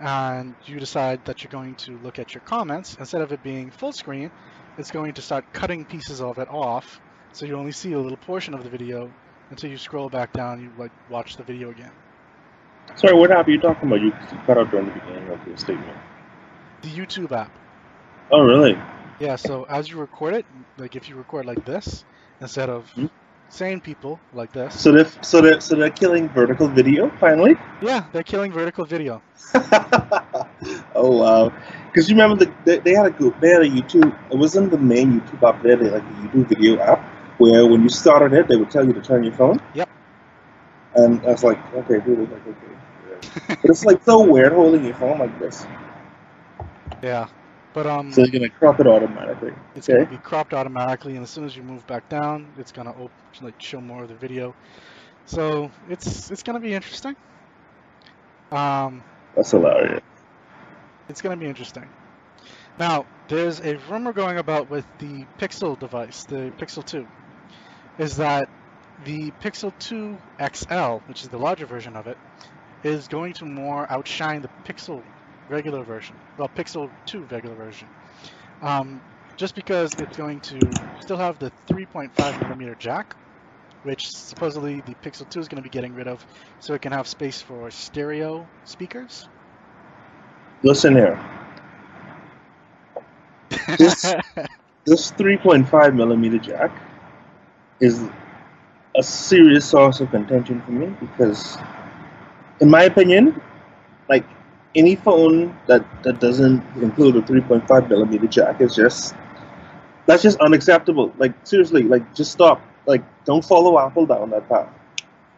and you decide that you're going to look at your comments, instead of it being full screen, it's going to start cutting pieces of it off, so you only see a little portion of the video until you scroll back down, you like watch the video again. Sorry, what app are you talking about? You cut out during the beginning of your statement. the YouTube app. Oh, really? Yeah. So as you record it, like if you record like this instead of Hmm. Sane people like this. So they're so they're so they're killing vertical video finally. Yeah, they're killing vertical video. oh wow! Because you remember the, they, they had a group, they had a YouTube. It wasn't the main YouTube app. They had like a YouTube video app where when you started it, they would tell you to turn your phone. Yep. And I was like, okay, really, like okay. but it's like so weird holding your phone like this. Yeah. But um, So you're gonna crop it automatically. it's Okay. gonna be cropped automatically, and as soon as you move back down, it's gonna op- like show more of the video. So it's it's gonna be interesting. Um, That's hilarious. it's going to be interesting. Now, there's a rumor going about with the Pixel device, the Pixel 2, is that the Pixel 2 XL, which is the larger version of it, is going to more outshine the Pixel regular version, well, Pixel 2 regular version. Um, just because it's going to still have the 3.5 millimeter jack, which supposedly the Pixel 2 is going to be getting rid of, so it can have space for stereo speakers. Listen here. This- This 3.5 millimeter jack is a serious source of contention for me because, in my opinion, any phone that, that doesn't include a 3.5 millimeter jack is just that's just unacceptable. Like seriously, like just stop. Like don't follow Apple down that path.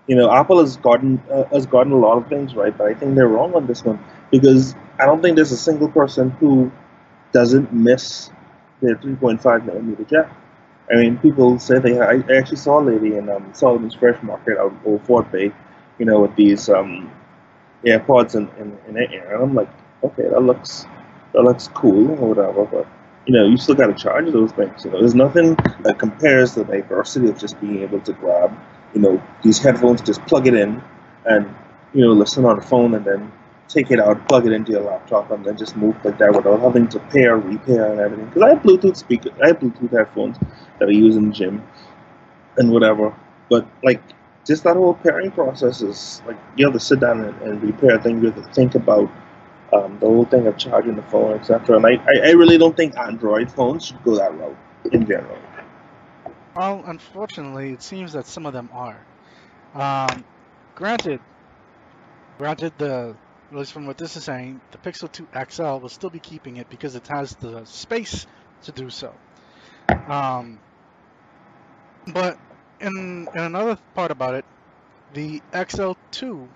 You know, Apple has gotten uh, has gotten a lot of things right, but I think they're wrong on this one because I don't think there's a single person who doesn't miss their 3.5 millimeter jack. I mean, people say they. I actually saw a lady in um, Solomon's Fresh Market out Old Fort Bay, you know, with these um, AirPods in, in, in her ear, and I'm like, okay, that looks that looks cool or whatever, but you know, you still got to charge those things. You know, there's nothing that compares the diversity of just being able to grab, you know, these headphones, just plug it in, and you know, listen on the phone, and then take it out, plug it into your laptop, and then just move like that without having to pair, repair, and everything. Because I have Bluetooth speakers, I have Bluetooth headphones that I use in the gym and whatever. But like, just that whole pairing process is like you have to sit down and, and repair things. You have to think about um, the whole thing of charging the phone, etc. And I, I, I really don't think Android phones should go that route in general. Well, unfortunately, it seems that some of them are. Um, granted, granted, the at least from what this is saying, the Pixel 2 XL will still be keeping it because it has the space to do so. Um, but in, in another part about it, the XL2,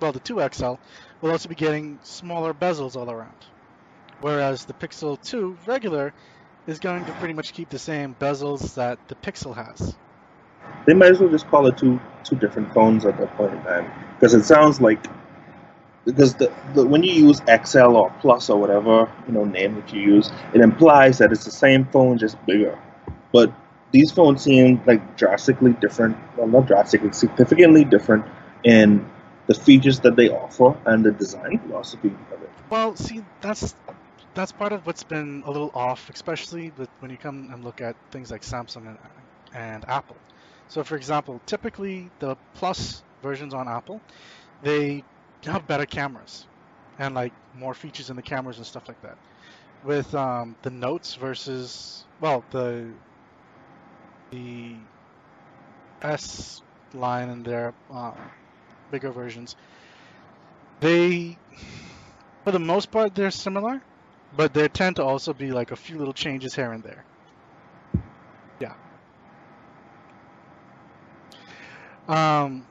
well, the 2XL, will also be getting smaller bezels all around. Whereas the Pixel 2 regular is going to pretty much keep the same bezels that the Pixel has. They might as well just call it two two different phones at that point in time because it sounds like because the, the when you use XL or Plus or whatever you know name that you use, it implies that it's the same phone just bigger. But these phones seem like drastically different. Well, not drastically, significantly different in the features that they offer and the design philosophy of it. Well, see, that's that's part of what's been a little off, especially with when you come and look at things like Samsung and, and Apple. So, for example, typically the Plus versions on Apple, they have better cameras and like more features in the cameras and stuff like that. With um, the Notes versus well, the the S line and their uh, bigger versions, they for the most part they're similar, but there tend to also be like a few little changes here and there. Yeah. Um,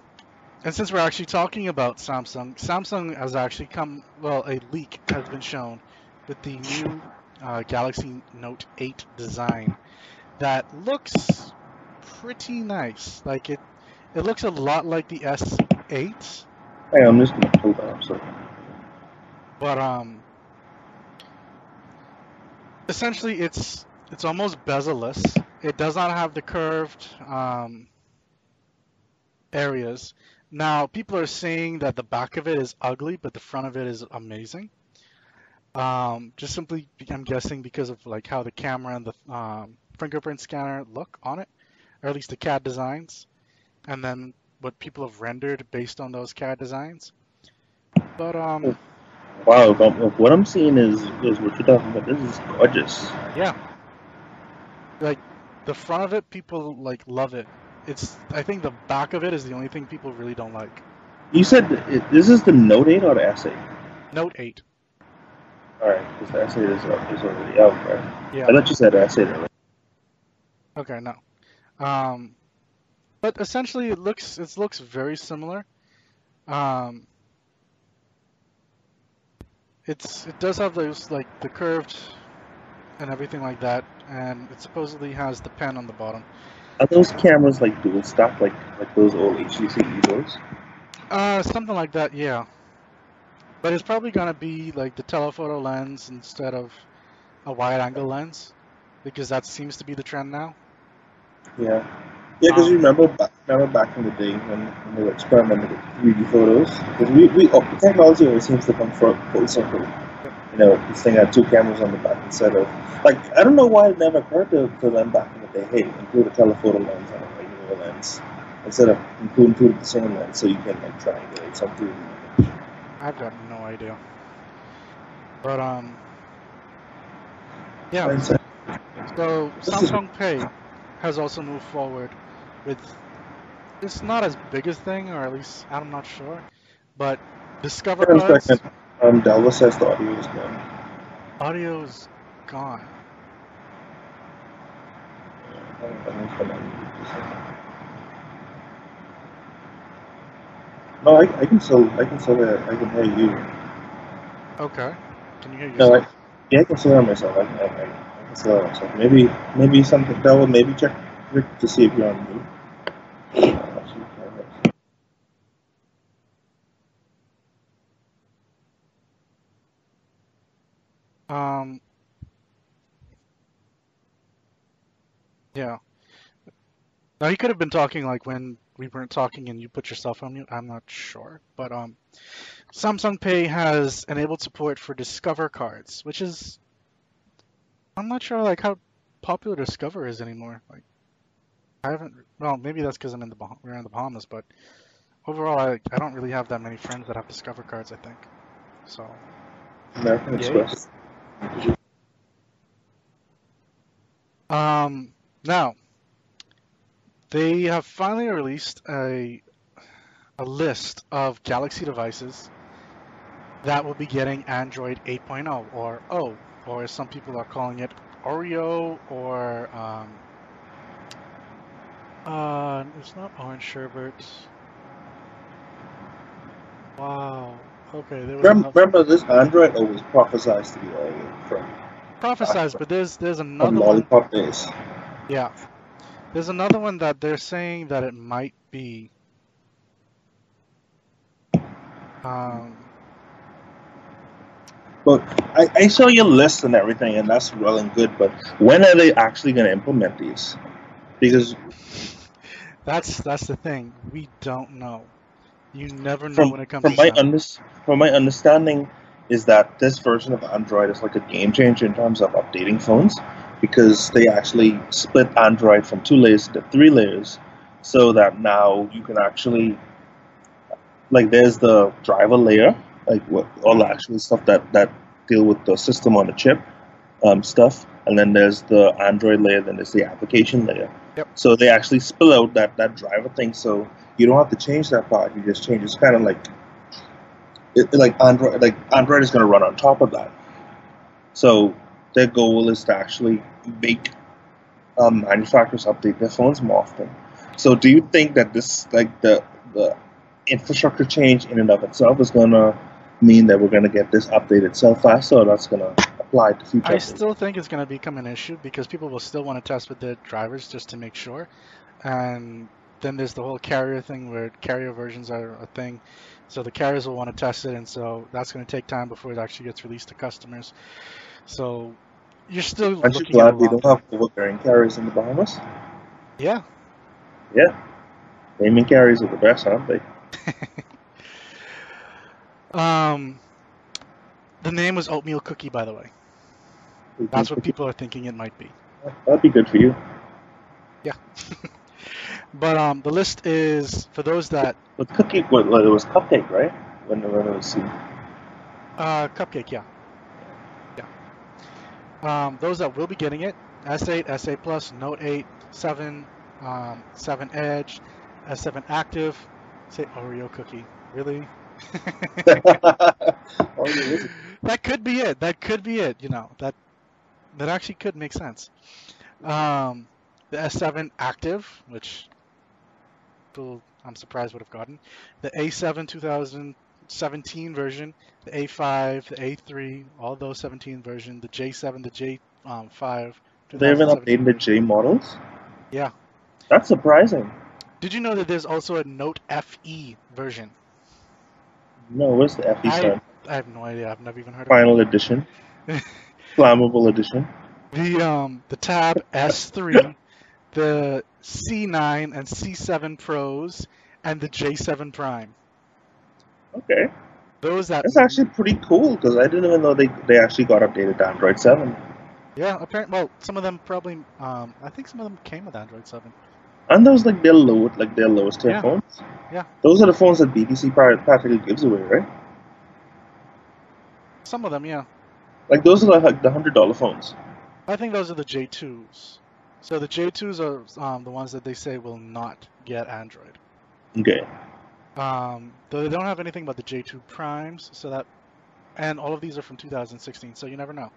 and since we're actually talking about Samsung, Samsung has actually come, well, a leak has been shown with the new uh, Galaxy Note 8 design that looks pretty nice. Like it, it looks a lot like the S8, Hey, I'm just gonna pull that up. So but um, essentially it's it's almost bezel-less. It does not have the curved um, areas. Now people are saying that the back of it is ugly, but the front of it is amazing. Um, just simply, I'm guessing because of like how the camera and the um, fingerprint scanner look on it, or at least the CAD designs, and then what people have rendered based on those CAD designs. But um, Wow, what I'm seeing is is what you're talking about. This is gorgeous. Yeah. Like the front of it, people like love it. It's I think the back of it is the only thing people really don't like. You said this is the Note 8 or the S8? Note 8. All right, because the S8 is, is already out, right? Yeah. I thought you said S8 already. Okay, no. Um, but essentially, it looks it looks very similar. Um, it's it does have those like the curved and everything like that, and it supposedly has the pen on the bottom. Are those cameras like dual stack, like like those old HTC Evos? Uh, something like that, yeah. But it's probably gonna be like the telephoto lens instead of a wide-angle lens, because that seems to be the trend now. Yeah. Yeah, because um, you remember back, remember back in the day when, when they were experimenting with 3D photos? Because we, we, oh, technology always seems to come full circle. You know, this thing had two cameras on the back instead of, like, I don't know why it never occurred to, to them back in the day, hey, include a telephoto lens on a regular lens instead of including two of the same lens so you can, like, triangulate something. I've got no idea. But, um, yeah. So, Samsung Pay has also moved forward with it's not as big a thing, or at least I'm not sure, but Discover Cards. Um, Delva says the audio is gone. Audio is gone. No, I, I can still, I can still, I can hear you. Okay. Can you hear yourself? No, I, yeah, I can still hear myself. I, I, I so, so maybe maybe something will maybe check to see if you're on mute. Um. Yeah. Now he could have been talking like when we weren't talking and you put yourself on mute. I'm not sure, but um, Samsung Pay has enabled support for Discover cards, which is I'm not sure like how popular Discover is anymore. Like, I haven't. Well, maybe that's because I'm in the bah- we're in the Bahamas, but overall, I I don't really have that many friends that have Discover cards. I think so. American Express. Um. Now, they have finally released a a list of Galaxy devices that will be getting Android 8.0 or O or some people are calling it, Oreo, or um, uh, it's not orange sherbet. Wow. Okay. There was remember, remember, this Android always prophesized to be Oreo from. Prophesized, but there's there's another from Lollipop one. Days. Yeah. There's another one that they're saying that it might be. Um, but I, I saw your list and everything, and that's well and good. But when are they actually going to implement these? Because that's that's the thing. We don't know. You never know from, when it comes. From to my under, from my understanding, is that this version of Android is like a game changer in terms of updating phones, because they actually split Android from two layers to three layers, so that now you can actually like there's the driver layer like what, all the actual stuff that that deal with the system on the chip um, stuff, and then there's the Android layer, then there's the application layer. Yep. So they actually spill out that that driver thing, so you don't have to change that part. You just change. It's kind of like it, like Android, like Android is going to run on top of that. So their goal is to actually make um, manufacturers update their phones more often. So do you think that this like the the infrastructure change in and of itself is going to mean that we're going to get this updated so fast, or that's going to apply to future. I still think it's going to become an issue because people will still want to test with their drivers just to make sure, and then there's the whole carrier thing where carrier versions are a thing, so the carriers will want to test it, and so that's going to take time before it actually gets released to customers. So you're still. Aren't you glad we don't have overbearing carriers in the Bahamas? Yeah. Yeah. Naming carriers are the best, aren't they? Um, the name was oatmeal cookie, by the way. That's what people are thinking it might be. That'd be good for you. Yeah. but um, the list is for those that. But cookie, well, it was cupcake, right? When when it was. Uh, Cupcake, yeah. Yeah. Um, those that will be getting it, S8, S8 Plus, Note 8, 7, um, 7 Edge, S7 Active, say Oreo cookie. Really? Oh, that could be it. That could be it. You know that that actually could make sense. Um, the S7 Active, which people I'm surprised would have gotten, the A7 2017 version, the A5, the A3, all those 17 version, the J7, the J5. They haven't 2017 updated the. J models. Yeah. That's surprising. Did you know that there's also a Note FE version? No, where's the FE I, have no idea. I've never even heard of Final edition, flammable edition. The um the Tab S3, the C9 and C7 Pros, and the J7 Prime. Okay, Those that that's actually pretty cool because I didn't even know they they actually got updated to Android 7. yeah apparently well some of them probably um I think some of them came with Android 7. And those like their low like their lowest tier Yeah. phones. Yeah. Those are the phones that BTC practically gives away, right? Some of them, yeah. Like those are like the hundred dollar phones. I think those are the J2s. So the J2s are um, the ones that they say will not get Android. Okay. Um, though they don't have anything about the J2 primes, so that, and all of these are from 2016, so you never know.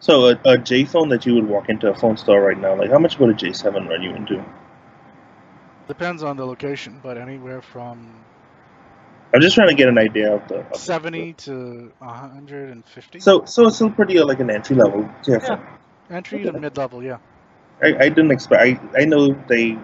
So a, a J phone that you would walk into a phone store right now, like how much would a J7 run you into? Depends on the location, but anywhere from I'm just trying to get an idea of the. Of 70 to 150. So so it's still pretty uh, like an entry level Yeah. phone. Entry to mid level, yeah. I, I didn't expect. I, I know they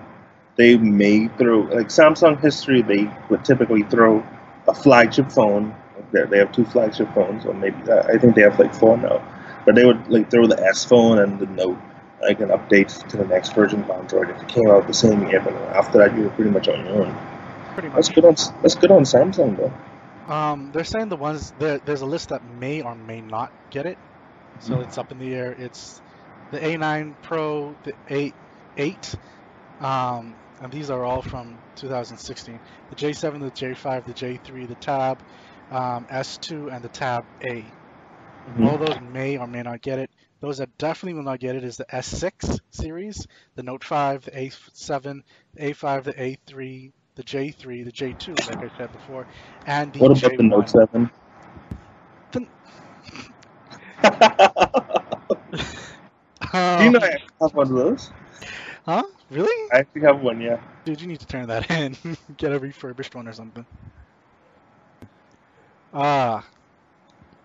they may throw like Samsung history. They would typically throw a flagship phone. They they have two flagship phones, or maybe I think they have like four now. But they would like throw the S phone and the Note like an update to the next version of Android if it came out the same year. But after that, you were pretty much on your own. Pretty That's good on that's good on Samsung though. Um, they're saying the ones there, there's a list that may or may not get it, so Mhm. it's up in the air. It's the A9 Pro, the A8, 8, um, and these are all from 2016. The J7, the J5, the J3, the Tab, um, S2, and the Tab A. Mhm. All those may or may not get it. Those that definitely will not get it is the S6 series, the Note 5, the A7, the A5, the A3, the J3, the J2, like I said before, and the What about the J1. Note Seven? The- Do you know I have one of those? Huh? Really? I actually have one, yeah. Dude, you need to turn that in. Get a refurbished one or something. Ah,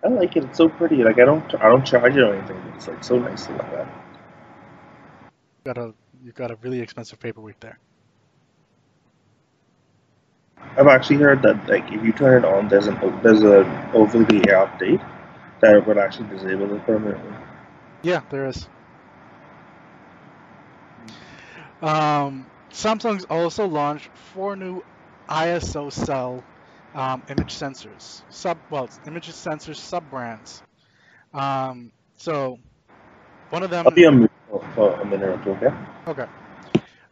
I like it. It's so pretty. Like I don't, I don't charge it or anything. It's like so nice to look at. got a you've got a really expensive paperweight there. I've actually heard that like if you turn it on, there's an there's a over the air update that would actually disable it permanently. Yeah, there is. Um, Samsung's also launched four new ISOCELL um, image sensors, sub well, image sensors sub brands. Um, so one of them. I'll be on mute for, a minute or two, okay? Okay.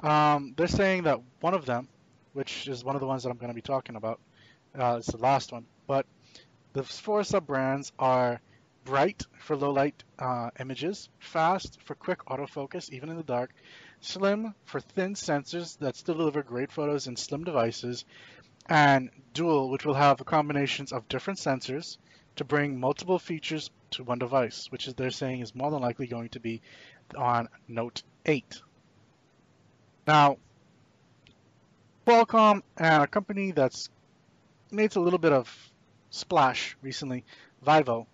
Um, they're saying that one of them, which is one of the ones that I'm going to be talking about, uh, is the last one. But the four sub brands are bright for low light uh, images, fast for quick autofocus, even in the dark, slim for thin sensors that still deliver great photos in slim devices, and dual, which will have combinations of different sensors to bring multiple features to one device, which is they're saying is more than likely going to be on Note 8. Now, Qualcomm and a company that's made a little bit of splash recently, Vivo,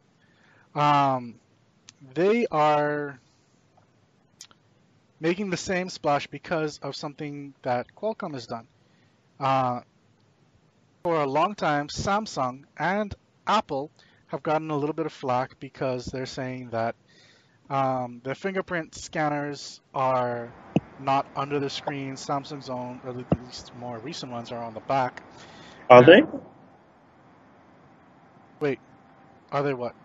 um, they are making the same splash because of something that Qualcomm has done. Uh, for a long time, Samsung and Apple have gotten a little bit of flack because they're saying that um, the fingerprint scanners are not under the screen. Samsung's own, or at least more recent ones, are on the back. Are they? Wait, are they what?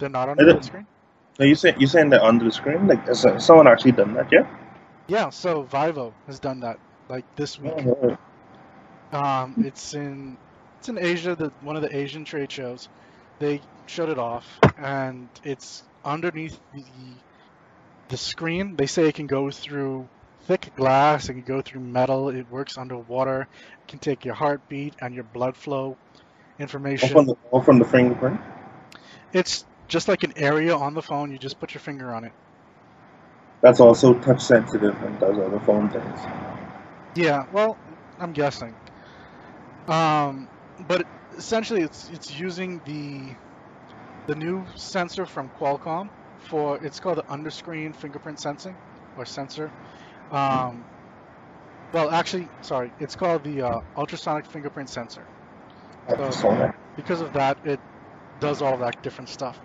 They're not under don't- the screen? Are you saying you saying they're under the screen? Like has someone actually done that yet? Yeah, so Vivo has done that like this week. Oh, Um, it's in it's in Asia, the one of the Asian trade shows. they shut it off, and it's underneath the the screen. They say it can go through thick glass, it can go through metal, it works underwater, it can take your heartbeat and your blood flow information. All from the, all from the fingerprint? It's just like an area on the phone, you just put your finger on it. That's also touch sensitive and does other phone things. Yeah, well, I'm guessing. Um, but essentially, it's it's using the the new sensor from Qualcomm for it's called the underscreen fingerprint sensing or sensor. Um, well, actually, sorry, it's called the uh, ultrasonic fingerprint sensor. So, because of that, it does all that different stuff.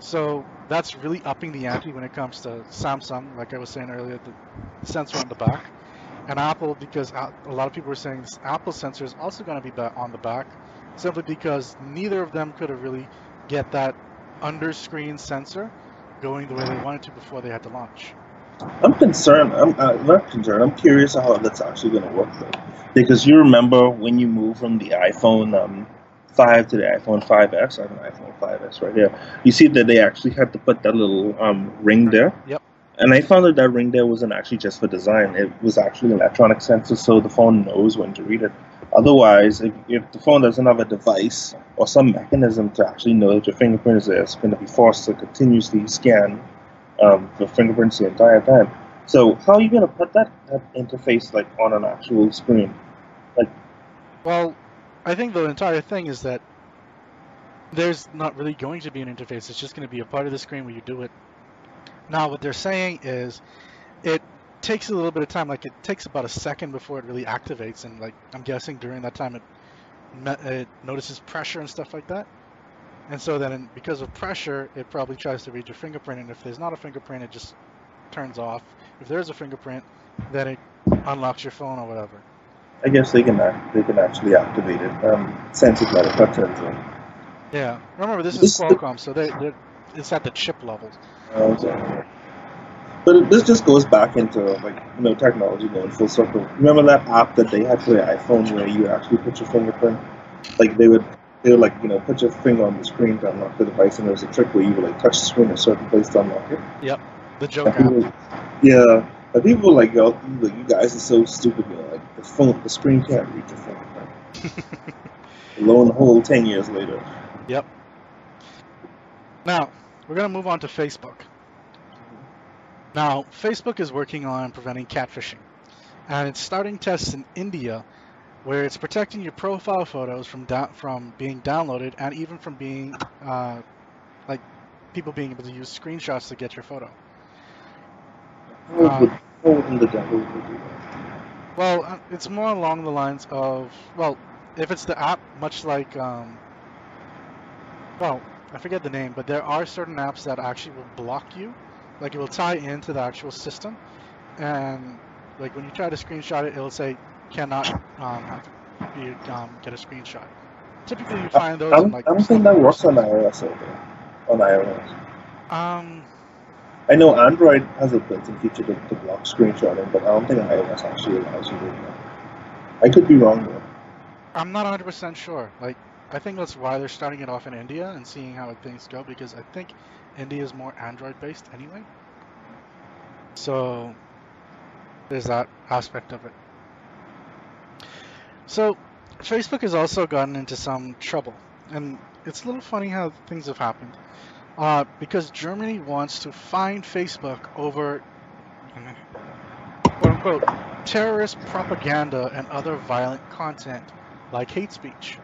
So that's really upping the ante when it comes to Samsung, like I was saying earlier, the sensor on the back. And Apple, because a lot of people were saying this Apple sensor is also going to be on the back, simply because neither of them could have really get that under screen sensor going the way they wanted to before they had to launch. I'm concerned. I'm uh, not concerned. I'm curious how that's actually going to work though, because you remember when you moved from the iPhone um, 5 to the iPhone 5s. I have an iPhone 5s right here. You see that they actually had to put that little um, ring there. Yep. And I found that that ring there wasn't actually just for design. It was actually an electronic sensor, so the phone knows when to read it. Otherwise, if, if the phone doesn't have a device or some mechanism to actually know that your fingerprint is there, it's going to be forced to continuously scan um, the fingerprints the entire time. So how are you going to put that, that interface like on an actual screen? Like, well, I think the entire thing is that there's not really going to be an interface. It's just going to be a part of the screen where you do it. Now, what they're saying is it takes a little bit of time. Like it takes about a second before it really activates, and like I'm guessing during that time it it notices pressure and stuff like that. And so then, because of pressure, it probably tries to read your fingerprint. And if there's not a fingerprint, it just turns off. If there's a fingerprint, then it unlocks your phone or whatever. I guess they can they can actually activate it. Um, sense it by the touch sensor. Yeah. Remember, this, this is Qualcomm, so they it's at the chip level. But this just goes back into like you know technology going full circle. Remember that app that they had for the iPhone where you actually put your fingerprint, like they would they would like you know put your finger on the screen to unlock the device, and there was a trick where you would like touch the screen in a certain place to unlock it. Yep, the joke app. Yeah, and people were like, yo, you guys are so stupid. You know, like the phone, the screen can't reach your fingerprint. Lo and behold, ten years later. Yep. Now we're gonna move on to Facebook. Now, Facebook is working on preventing catfishing, and it's starting tests in India where it's protecting your profile photos from from being downloaded and even from being uh, like people being able to use screenshots to get your photo. How would, the devil do that? Well, uh, it's more along the lines of well, if it's the app, much like um, well, I forget the name, but there are certain apps that actually will block you like it will tie into the actual system, and like when you try to screenshot it, it'll say cannot um, be, um, get a screenshot. Typically, you find those. I don't, like, I don't think that works on iOS over on iOS. Um, I know Android has a built-in feature to, to block screenshotting, but I don't think iOS actually allows you to do that. I could be wrong though. I'm not 100% sure. Like, I think that's why they're starting it off in India and seeing how things go because I think India is more Android based anyway. So there's that aspect of it. So Facebook has also gotten into some trouble, and it's a little funny how things have happened. Uh, because Germany wants to fine Facebook over quote unquote terrorist propaganda and other violent content like hate speech.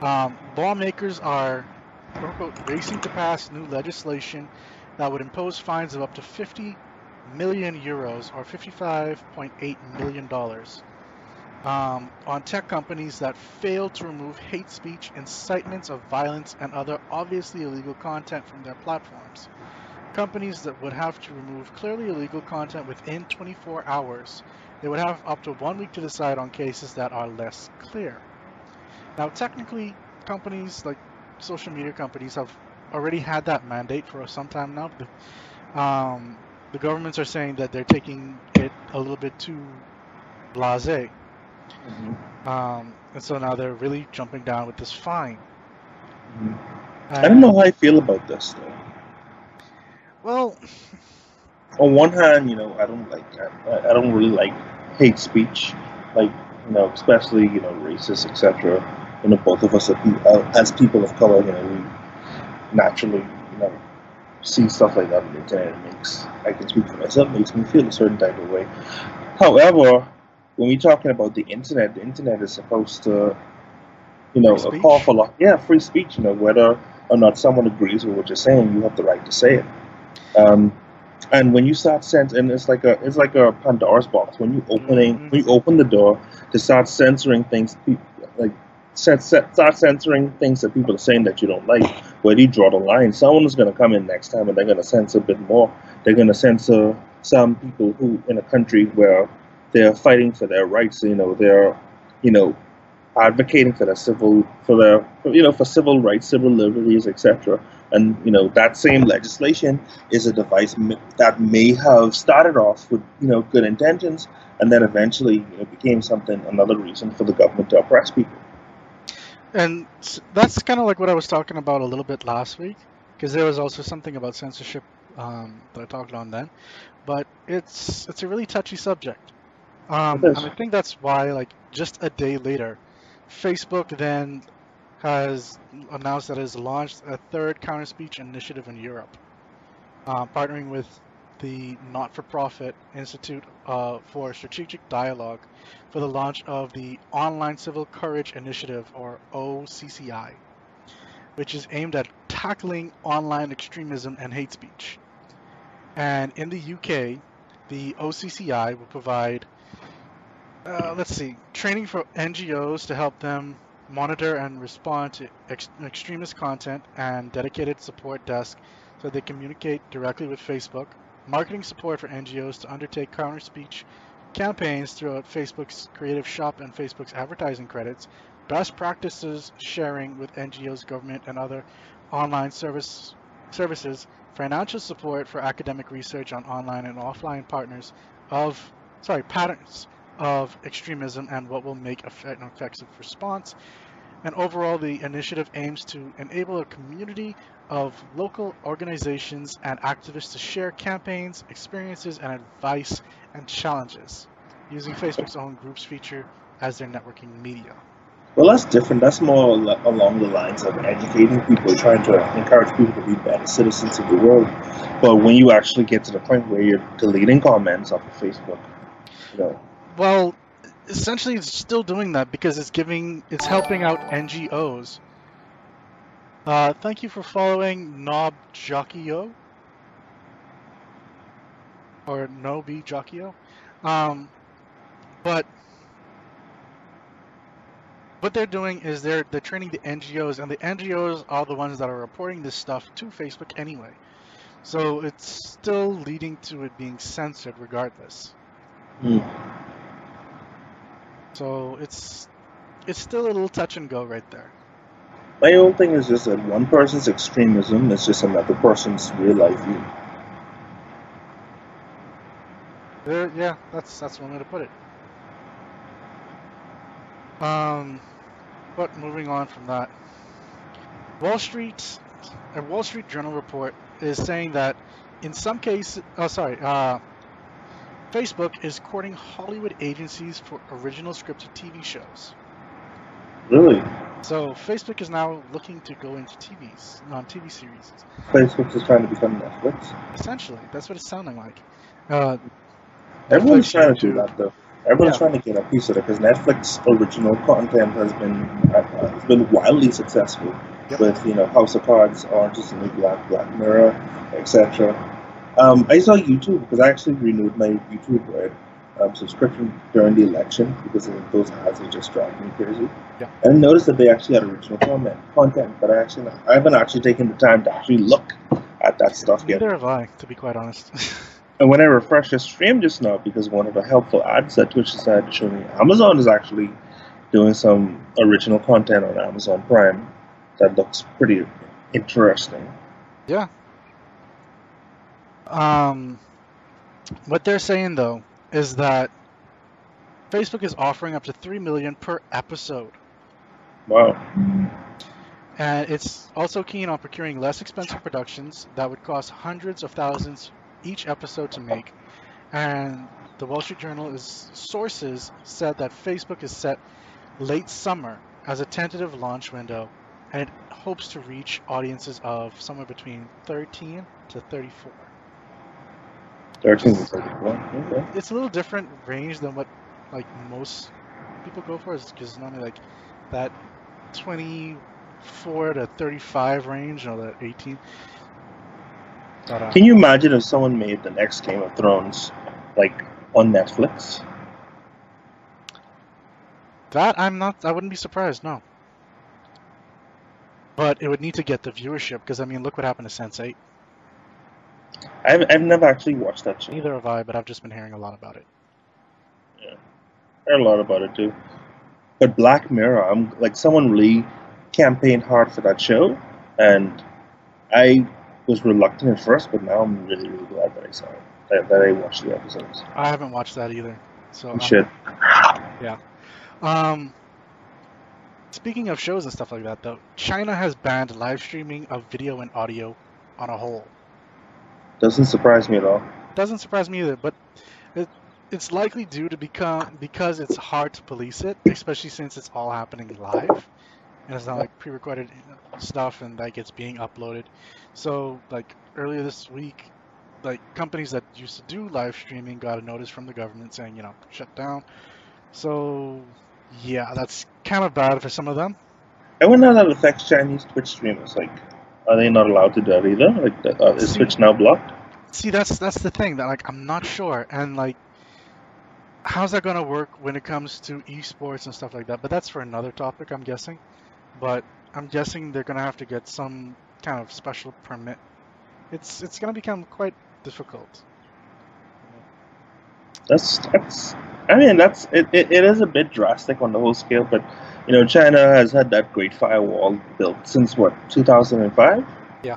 Um, lawmakers are quote, racing to pass new legislation that would impose fines of up to 50 million euros or 55.8 million dollars um, on tech companies that fail to remove hate speech, incitements of violence, and other obviously illegal content from their platforms. Companies that would have to remove clearly illegal content within 24 hours. They would have up to one week to decide on cases that are less clear. Now, technically, companies like social media companies have already had that mandate for some time now. The, um, the governments are saying that they're taking it a little bit too blasé. Mm-hmm. Um, and so now they're really jumping down with this fine. Mm-hmm. I don't know how I feel about this though. Well, on one hand, you know, I don't like I, I don't really like hate speech, like you know, especially you know, racist, etc. You know, both of us are, uh, as people of color, you know, we naturally, you know, see stuff like that on the internet. It makes I can speak for myself. Makes me feel a certain type of way. However, when we're talking about the internet, the internet is supposed to, you know, a call for yeah, free speech. You know, whether or not someone agrees with what you're saying, you have the right to say it. Um, and when you start censoring, and it's like a it's like a Pandora's box. When you opening mm-hmm. when you open the door to start censoring things, like start censoring things that people are saying that you don't like. Where do you draw the line? Someone is going to come in next time and they're going to censor a bit more. They're going to censor some people who in a country where they're fighting for their rights. You know, they're you know advocating for their civil for their you know for civil rights, civil liberties, etc. And you know that same legislation is a device that may have started off with you know good intentions, and then eventually know, became something another reason for the government to oppress people. And that's kind of like what I was talking about a little bit last week, because there was also something about censorship um, that I talked on then. But it's it's a really touchy subject, um, and I think that's why like just a day later, Facebook then has announced that it has launched a third counter speech initiative in Europe, uh, partnering with the not for profit Institute uh, for Strategic Dialogue for the launch of the Online Civil Courage Initiative, or OCCI, which is aimed at tackling online extremism and hate speech. And in the UK, the OCCI will provide, uh, let's see, training for NGOs to help them monitor and respond to ex extremist content and dedicated support desk so they communicate directly with Facebook, marketing support for NGOs to undertake counter speech campaigns throughout Facebook's Creative Shop and Facebook's advertising credits, best practices sharing with NGOs, government, and other online service services, financial support for academic research on online and offline partners of sorry patterns of extremism and what will make an effective response. And overall, the initiative aims to enable a community of local organizations and activists to share campaigns, experiences, and advice and challenges using Facebook's own groups feature as their networking media. Well, that's different. That's more along the lines of educating people, trying to encourage people to be better citizens of the world. But when you actually get to the point where you're deleting comments off of Facebook, you know, well, essentially it's still doing that because it's giving, it's helping out NGOs. Uh, thank you for following Nob Jockio. Or Nobi Jockio. Um, but what they're doing is they're they're training the NGOs, and the NGOs are the ones that are reporting this stuff to Facebook anyway. So it's still leading to it being censored regardless. Mm. So it's it's still a little touch and go right there. My own thing is just that one person's extremism is just another person's real life view. Uh, yeah, that's that's one way to put it. Um, but moving on from that, Wall Street, a Wall Street Journal report is saying that in some cases, oh sorry, uh, Facebook is courting Hollywood agencies for original scripted TV shows. Really? So Facebook is now looking to go into TVs, non-TV series. Facebook is trying to become Netflix. Essentially, that's what it's sounding like. Uh, Everyone's trying to do that, though. Everyone's yeah. trying to get a piece of it because Netflix original content has been uh, has been wildly successful yep. with you know House of Cards, Orange is the New Black, Black Mirror, etc. Um, I saw YouTube because I actually renewed my YouTube um, subscription during the election because those ads are just driving me crazy. Yeah. And I noticed that they actually had original content, content, but I actually I haven't actually taken the time to actually look at that stuff yet. Neither have I, to be quite honest. and when I refreshed the stream just now, because one of the helpful ads that Twitch decided to show me, Amazon is actually doing some original content on Amazon Prime that looks pretty interesting. Yeah, um, what they're saying though is that Facebook is offering up to three million per episode. Wow. And it's also keen on procuring less expensive productions that would cost hundreds of thousands each episode to make. And the Wall Street Journal is sources said that Facebook is set late summer as a tentative launch window, and it hopes to reach audiences of somewhere between 13 to 34. 13 to 34. Okay. It's a little different range than what like most people go for, is because normally like that 24 to 35 range or that 18. But, uh, Can you imagine if someone made the next Game of Thrones like on Netflix? That I'm not. I wouldn't be surprised. No. But it would need to get the viewership because I mean, look what happened to Sense8. I've I've never actually watched that show. Neither have I, but I've just been hearing a lot about it. Yeah, I heard a lot about it too. But Black Mirror, I'm like someone really campaigned hard for that show, and I was reluctant at first, but now I'm really really glad that I saw it. That, that I watched the episodes. I haven't watched that either. So you should. Yeah. Um, speaking of shows and stuff like that, though, China has banned live streaming of video and audio on a whole. Doesn't surprise me at all. Doesn't surprise me either, but it, it's likely due to become because it's hard to police it, especially since it's all happening live, and it's not like pre-recorded stuff and like it's being uploaded. So like earlier this week, like companies that used to do live streaming got a notice from the government saying you know shut down. So yeah, that's kind of bad for some of them. I wonder how that affects Chinese Twitch streamers. Like, are they not allowed to do that either? Like, uh, is see, now blocked? See, that's that's the thing. That like, I'm not sure, and like, how's that gonna work when it comes to esports and stuff like that? But that's for another topic, I'm guessing. But I'm guessing they're gonna have to get some kind of special permit. It's it's gonna become quite difficult. That's that's I mean, that's it, it, it is a bit drastic on the whole scale, but you know, China has had that Great Firewall built since what 2005. Yeah.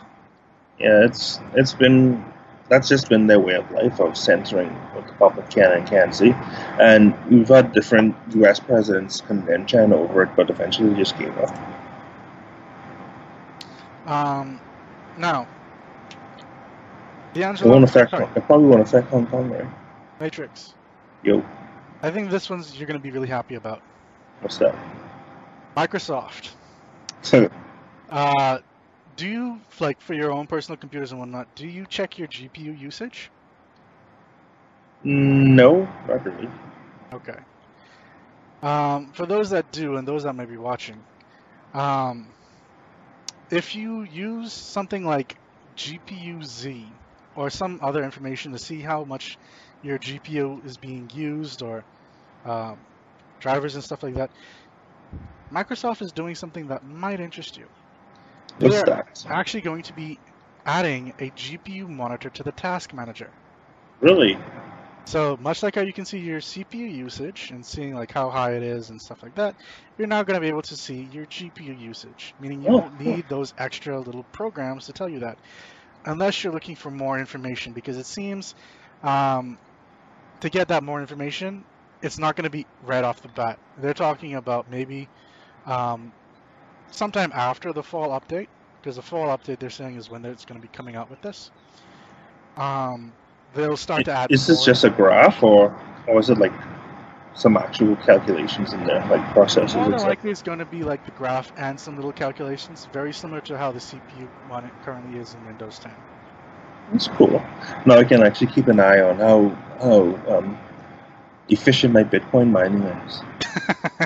Yeah, it's it's been that's just been their way of life of censoring what the public can and can't see, and we've had different U.S. presidents condemn China over it, but eventually just gave up. Um, now, D'Angelo. It won't affect. It probably won't affect Hong Kong, right? Matrix. Yo. I think this one's you're going to be really happy about. What's that? Microsoft. So uh, do you like for your own personal computers and whatnot? Do you check your GPU usage? No, not really. Okay. Um, for those that do and those that may be watching, um, if you use something like GPU Z or some other information to see how much your GPU is being used or um, drivers and stuff like that, Microsoft is doing something that might interest you. What's They're that? actually going to be adding a GPU monitor to the task manager. Really? So much like how you can see your CPU usage and seeing like how high it is and stuff like that, you're now going to be able to see your GPU usage, meaning you oh, don't need those extra little programs to tell you that, unless you're looking for more information. Because it seems um, to get that more information, it's not going to be right off the bat. They're talking about maybe um, sometime after the fall update, because the fall update they're saying is when it's going to be coming out with this. Um, they'll start to add. Is this just a graph, or or is it like some actual calculations in there, like processes? More than likely, it's going to be like the graph and some little calculations, very similar to how the CPU one currently is in Windows 10. That's cool. Now I can actually keep an eye on how how um, efficient my Bitcoin mining is.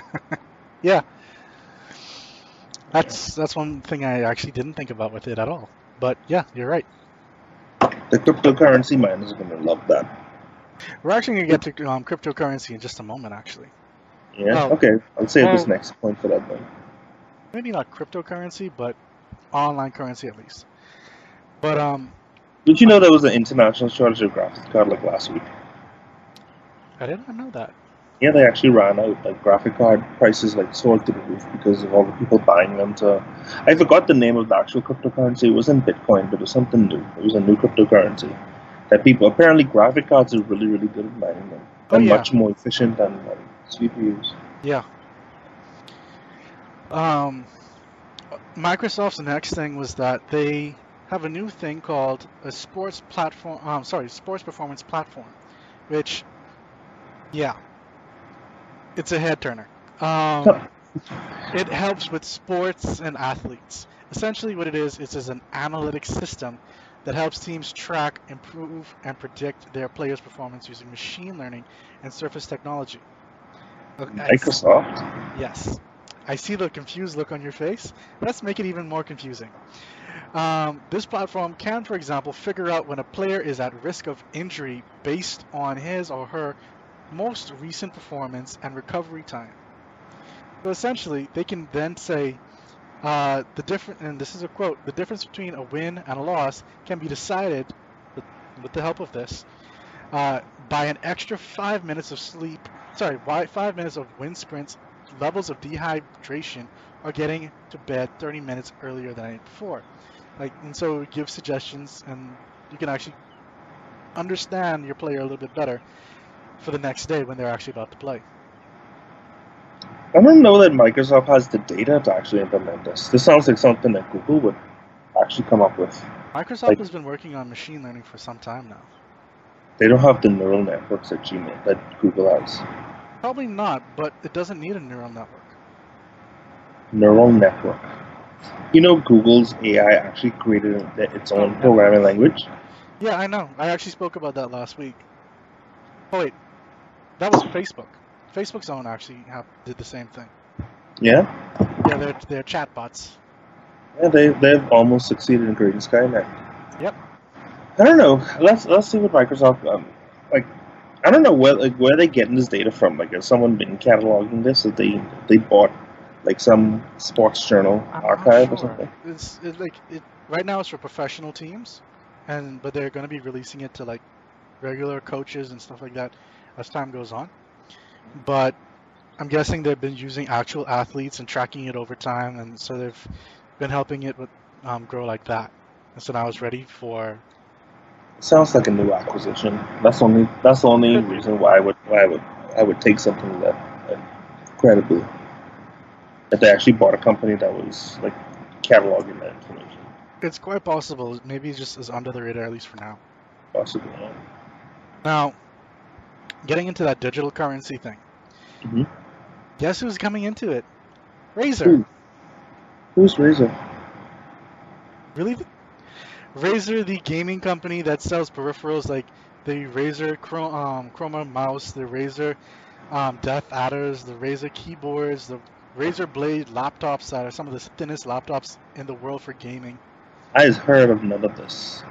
yeah, that's that's one thing I actually didn't think about with it at all. But yeah, you're right. The cryptocurrency miners are gonna love that. We're actually gonna get to um, cryptocurrency in just a moment, actually. Yeah. Well, okay. I'll save well, this next point for that one. Maybe not cryptocurrency, but online currency at least. But um, did you know there was an international shortage of graphics card like last week? I did not know that. Yeah, they actually ran out. Like graphic card prices like soared to the roof because of all the people buying them. To I forgot the name of the actual cryptocurrency. It wasn't Bitcoin, but it was something new. It was a new cryptocurrency that people apparently graphic cards are really really good at mining them oh, and yeah. much more efficient than CPUs. Yeah. Um, Microsoft's next thing was that they have a new thing called a sports platform. Um, sorry, sports performance platform, which, yeah, it's a head turner. Um, it helps with sports and athletes. Essentially, what it is, is is an analytics system that helps teams track, improve, and predict their players' performance using machine learning and surface technology. Microsoft. Yes. I see the confused look on your face. Let's make it even more confusing. Um, this platform can, for example, figure out when a player is at risk of injury based on his or her most recent performance and recovery time. So essentially, they can then say uh, the different, and this is a quote: the difference between a win and a loss can be decided with, with the help of this uh, by an extra five minutes of sleep. Sorry, five minutes of wind sprints levels of dehydration are getting to bed 30 minutes earlier than the night before. Like, and so give suggestions, and you can actually understand your player a little bit better for the next day when they're actually about to play. I don't know that Microsoft has the data to actually implement this. This sounds like something that Google would actually come up with. Microsoft like, has been working on machine learning for some time now. They don't have the neural networks that Gmail that Google has. Probably not, but it doesn't need a neural network. Neural network. You know, Google's AI actually created its own programming language. Yeah, I know. I actually spoke about that last week. Oh wait, that was Facebook. Facebook's own actually have, did the same thing. Yeah. Yeah, they're they're chatbots. Yeah, they they've almost succeeded in creating Skynet. Yep. I don't know. Let's let's see what Microsoft um, like I don't know where like where they getting this data from. Like, has someone been cataloging this? That they they bought like some sports journal I'm archive sure. or something? It's, it's like it right now. It's for professional teams, and but they're going to be releasing it to like regular coaches and stuff like that as time goes on. But I'm guessing they've been using actual athletes and tracking it over time, and so they've been helping it with, um, grow like that. And so now it's ready for Sounds like a new acquisition. That's only that's the only reason why I would why I would I would take something that, that credibly that they actually bought a company that was like cataloging that information. It's quite possible. Maybe it just is under the radar at least for now. Possibly. Yeah. Now, getting into that digital currency thing. Mm-hmm. Guess who's coming into it? Razer. Who? Who's Razer? Really? Razer, the gaming company that sells peripherals like the Razer Chroma, um, Chroma mouse, the Razer um, Death Adders, the Razer keyboards, the Razer Blade laptops that are some of the thinnest laptops in the world for gaming. I have heard of none of this.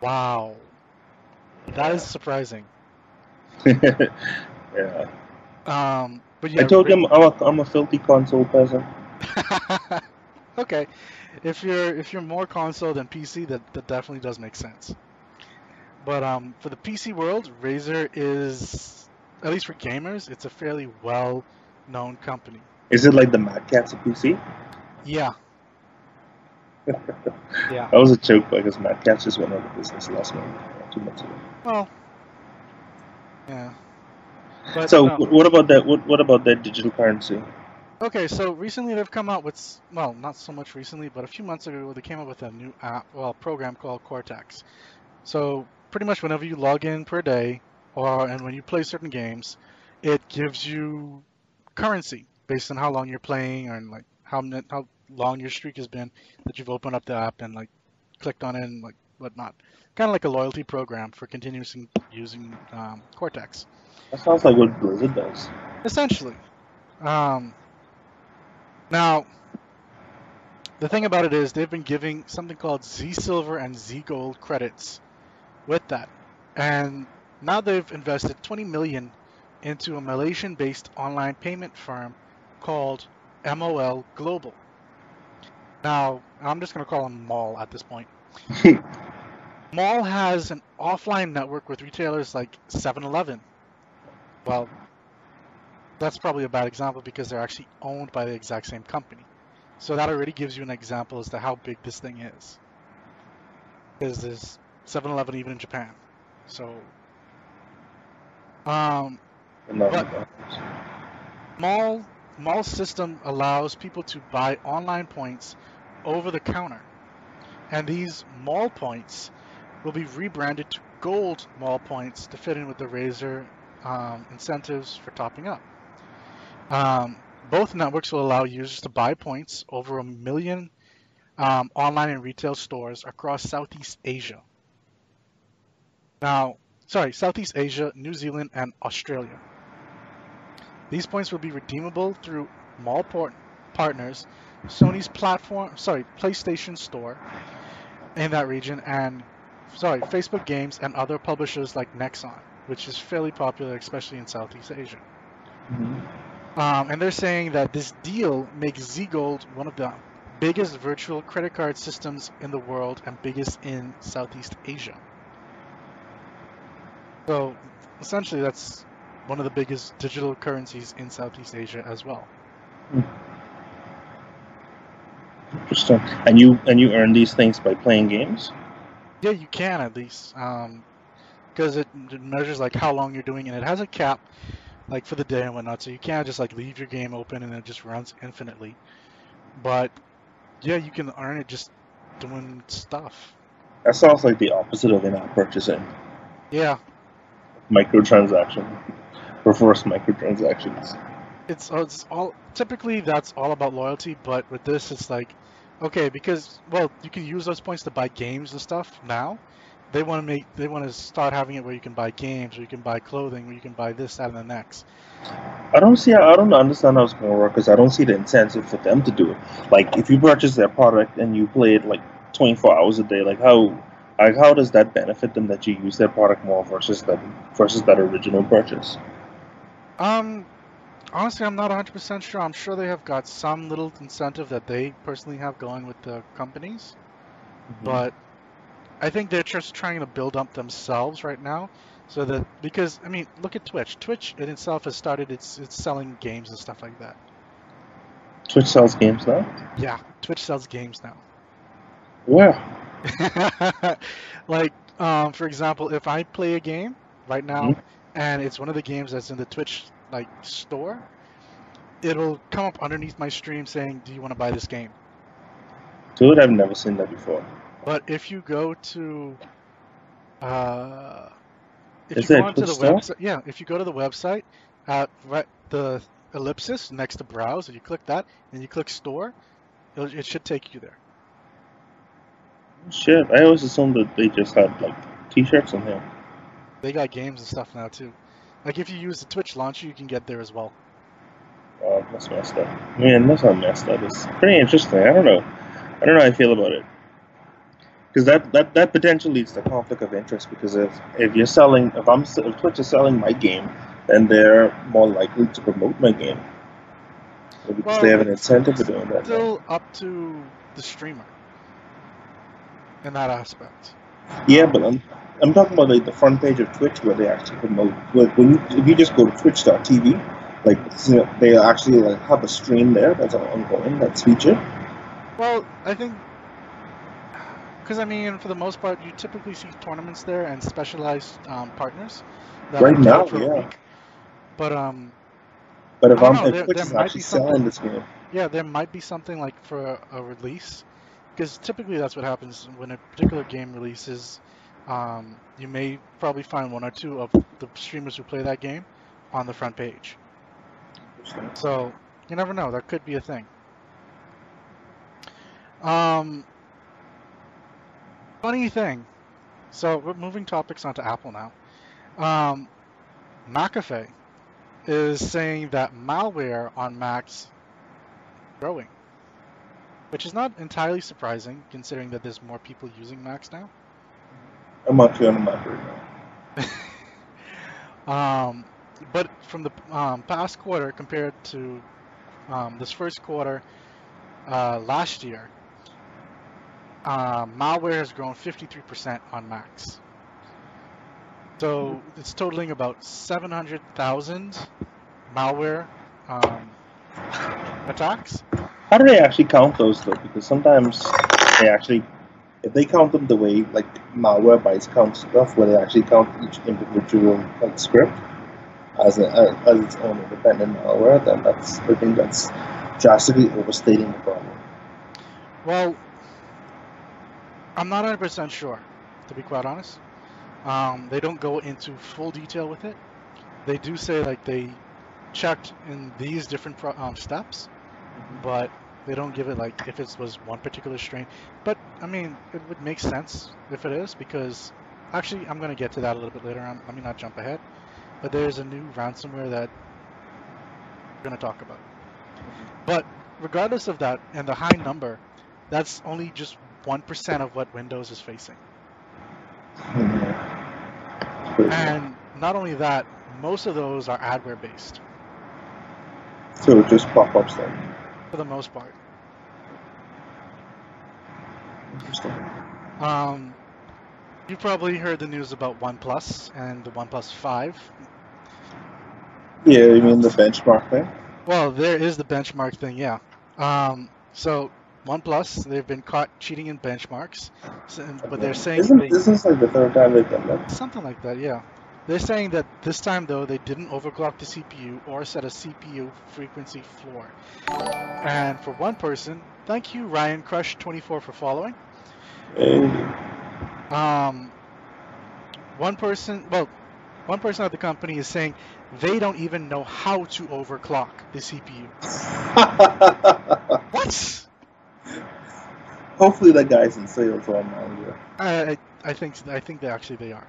Wow. That is surprising. yeah. Um, but yeah, I told him I'm a, I'm a filthy console person. okay if you're if you're more console than PC, that that definitely does make sense. But um, for the PC world, Razer is at least for gamers, it's a fairly well-known company. Is it like the Mad Catz of PC? Yeah. yeah. That was a joke because Mad Catz just went out of business last month, two months ago. Well, yeah. But, so, no. what about that? What, what about that digital currency? Okay, so recently they've come out with, well, not so much recently, but a few months ago they came out with a new app, well, program called Cortex. So pretty much whenever you log in per day, or and when you play certain games, it gives you currency based on how long you're playing and like how how long your streak has been that you've opened up the app and like clicked on it and like whatnot. Kind of like a loyalty program for continuously using um, Cortex. That sounds like what Blizzard does. Essentially. Um, now, the thing about it is they've been giving something called Z Silver and Z Gold credits with that. And now they've invested 20 million into a Malaysian-based online payment firm called MOL Global. Now, I'm just going to call them MOL at this point. MOL has an offline network with retailers like 7-Eleven. Well, that's probably a bad example because they're actually owned by the exact same company. So that already gives you an example as to how big this thing is. Because there's 7-Eleven even in Japan. So, um, but MOL MOL system allows people to buy online points over the counter. And these MOL points will be rebranded to gold MOL points to fit in with the Razer um, incentives for topping up. Um, both networks will allow users to buy points over a million um, online and retail stores across Southeast Asia. Now, sorry, Southeast Asia, New Zealand, and Australia. These points will be redeemable through MOL port- partners, Sony's platform, sorry, PlayStation Store in that region, and sorry, Facebook Games and other publishers like Nexon, which is fairly popular, especially in Southeast Asia. Mm-hmm. Um, and they're saying that this deal makes ZGold one of the biggest virtual credit card systems in the world and biggest in Southeast Asia. So essentially, that's one of the biggest digital currencies in Southeast Asia as well. Interesting. And you and you earn these things by playing games? Yeah, you can at least, because um, it, it measures like how long you're doing, and it has a cap, like for the day and whatnot. So you can't just like leave your game open and it just runs infinitely. But yeah, you can earn it just doing stuff. That sounds like the opposite of in-app purchasing. Yeah. Microtransaction, reverse microtransactions. It's uh, it's all typically that's all about loyalty, but with this it's like okay because well you can use those points to buy games and stuff now. They want to make they want to start having it where you can buy games, or you can buy clothing, where you can buy this, that, and the next. I don't see. I don't understand how it's going to work because I don't see the incentive for them to do it. Like if you purchase their product and you play it like 24 hours a day, like how like how does that benefit them that you use their product more versus that versus that original purchase? Um, honestly, I'm not 100% sure. I'm sure they have got some little incentive that they personally have going with the companies, mm-hmm. but I think they're just trying to build up themselves right now, so that because I mean, look at Twitch. Twitch in itself has started its it's selling games and stuff like that. Twitch sells games now. Yeah, Twitch sells games now. Where? like, um, for example, if I play a game right now, mm-hmm. and it's one of the games that's in the Twitch like store, it'll come up underneath my stream saying, "Do you want to buy this game?" Dude, I've never seen that before. But if you go to, uh, if Is you go onto the website, yeah, if you go to the website at right, the ellipsis next to browse, and you click that, and you click store, it should take you there. Shit, I always assumed that they just had like T-shirts on here. They got games and stuff now too. Like if you use the Twitch launcher, you can get there as well. Oh, that's messed up. Man, that's not messed up. It's pretty interesting. I don't know. I don't know how I feel about it. Because that, that, that potentially leads to conflict of interest. Because if, if you're selling, if I'm if Twitch is selling my game, then they're more likely to promote my game. Because well, they have an incentive for doing that. Still up to the streamer in that aspect. Yeah, but I'm I'm talking about like the front page of Twitch where they actually promote. Like when you if you just go to Twitch.tv, like you know, they actually like have a stream there that's ongoing that's featured. Well, I think because I mean, for the most part, you typically see tournaments there and specialized um, partners. right now, yeah. But um. But if I'm know, if there, Twitch there is actually selling this game. Yeah, there might be something like for a, a release, because typically that's what happens when a particular game releases um, you may probably find one or two of the streamers who play that game on the front page. So you never know. That could be a thing. Um, funny thing. So we're moving topics onto Apple now. Um, McAfee is saying that malware on Macs growing, which is not entirely surprising considering that there's more people using Macs now. I'm actually on map right now. um, but from the um, past quarter compared to um, this first quarter uh, last year, uh, malware has grown 53% on Macs. So it's totaling about 700,000 malware um, attacks. How do they actually count those though? Because sometimes they actually if they count them the way like Malwarebytes count stuff, where they actually count each individual like script as a, as its own independent malware, then that's I think that's drastically overstating the problem. Well, I'm not 100% sure, to be quite honest. Um, they don't go into full detail with it. They do say like they checked in these different pro- um, steps, but they don't give it like if it was one particular strain. But I mean, it would make sense if it is because actually I'm gonna get to that a little bit later on. Let me not jump ahead. But there's a new ransomware that we're gonna talk about. But regardless of that and the high number, that's only just one percent of what Windows is facing. And not only that, most of those are adware based. So just pop ups then. For the most part. Interesting. Um, you probably heard the news about OnePlus and the OnePlus 5. Yeah, you mean the benchmark thing? Well, there is the benchmark thing, yeah. Um, so OnePlus, they've been caught cheating in benchmarks, so, but they're saying Isn't they, this like the third time they've done that? something like that, yeah. They're saying that this time though they didn't overclock the CPU or set a CPU frequency floor. And for one person, thank you Ryan Crush 24 for following. Um, one person, well, one person at the company is saying they don't even know how to overclock the CPU. What? Hopefully that guy's in sales manager. I, I, I think I think they actually they are,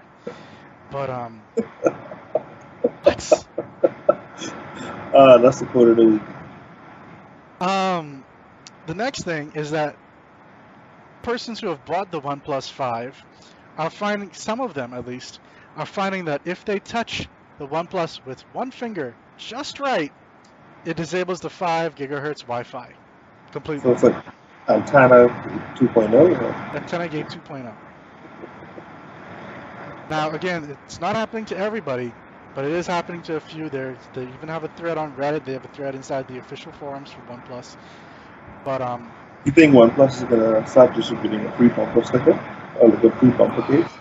but um, what? Uh, that's the quote of the week. Um, the next thing is that persons who have bought the OnePlus 5 are finding, some of them at least, are finding that if they touch the OnePlus with one finger just right, it disables the 5 gigahertz Wi-Fi So completely. it's like Antenna 2.0. Or? Antenna Gate 2.0. Now, again, it's not happening to everybody, but it is happening to a few. There, they even have a thread on Reddit. They have a thread inside the official forums for OnePlus. But um, You think OnePlus is gonna start distributing a free bumper sticker or like a free bumper case?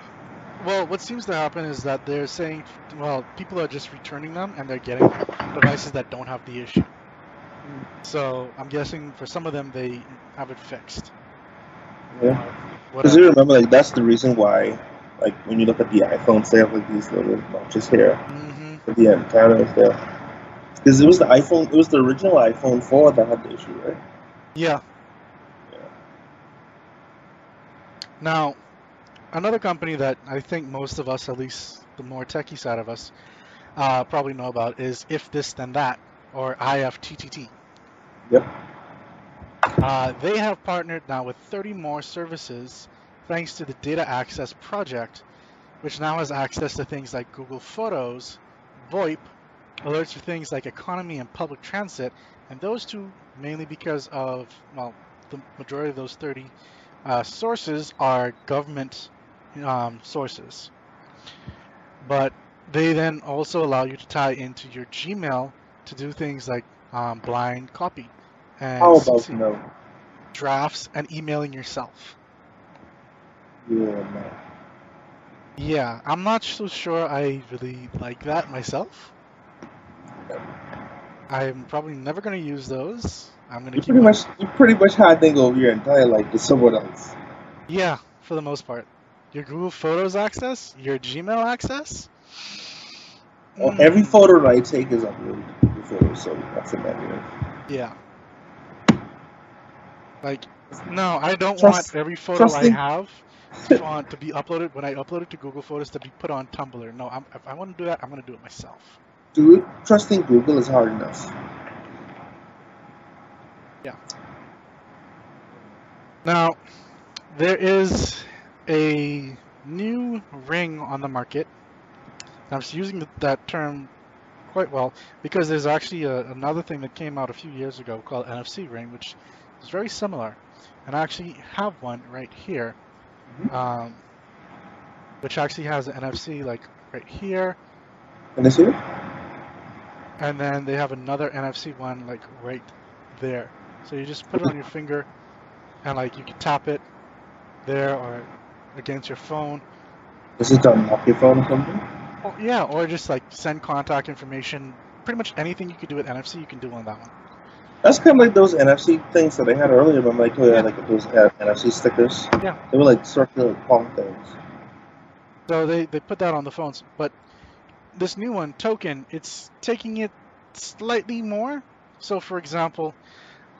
Well, what seems to happen is that they're saying, well, people are just returning them and they're getting devices that don't have the issue. So I'm guessing for some of them they have it fixed. Yeah. Because you remember, like that's the reason why, like when you look at the iPhones, they have like these little notches here hmm with the antennas there. Because it was the iPhone, it was the original iPhone 4 that had the issue, right? Yeah. Yeah. Now, another company that I think most of us, at least the more techie side of us, uh, probably know about is If This Then That, or IFTTT. Yep. Uh, they have partnered now with 30 more services thanks to the Data Access Project, which now has access to things like Google Photos, VoIP, alerts for things like economy and public transit, and those two mainly because of, well, the majority of those 30 uh, sources are government um, sources. But they then also allow you to tie into your Gmail to do things like um, blind copy and How about CC no? drafts and emailing yourself. Yeah, no. Yeah, I'm not so sure I really like that myself. I'm probably never going to use those. I'm going to You keep pretty much, you pretty much handing over your entire life to someone else. Yeah, for the most part. Your Google Photos access, your Gmail access. Well, Mm, Every photo that I take is uploaded to Google Photos, so that's a negative. Yeah. Like, no, I don't Trust- want every photo trusting- I have to, to be uploaded when I upload it to Google Photos to be put on Tumblr. No, I'm, if I want to do that, I'm going to do it myself. Dude, trusting Google is hard enough. Yeah. Now, there is a new ring on the market. I'm just using that term quite well because there's actually a, another thing that came out a few years ago called NFC ring, which is very similar. And I actually have one right here. Um, which actually has an NFC like right here, see and then they have another NFC one like right there. So you just put it on your finger, and like you can tap it there or against your phone. This is it on your phone or something? Or, yeah, or just like send contact information. Pretty much anything you could do with NFC, you can do on that one. That's kind of like those NFC things that they had earlier. Remember, like, yeah. like those uh, NFC stickers. Yeah. They were like circular palm things. So they they put that on the phones, but this new one, token, it's taking it slightly more. So, for example,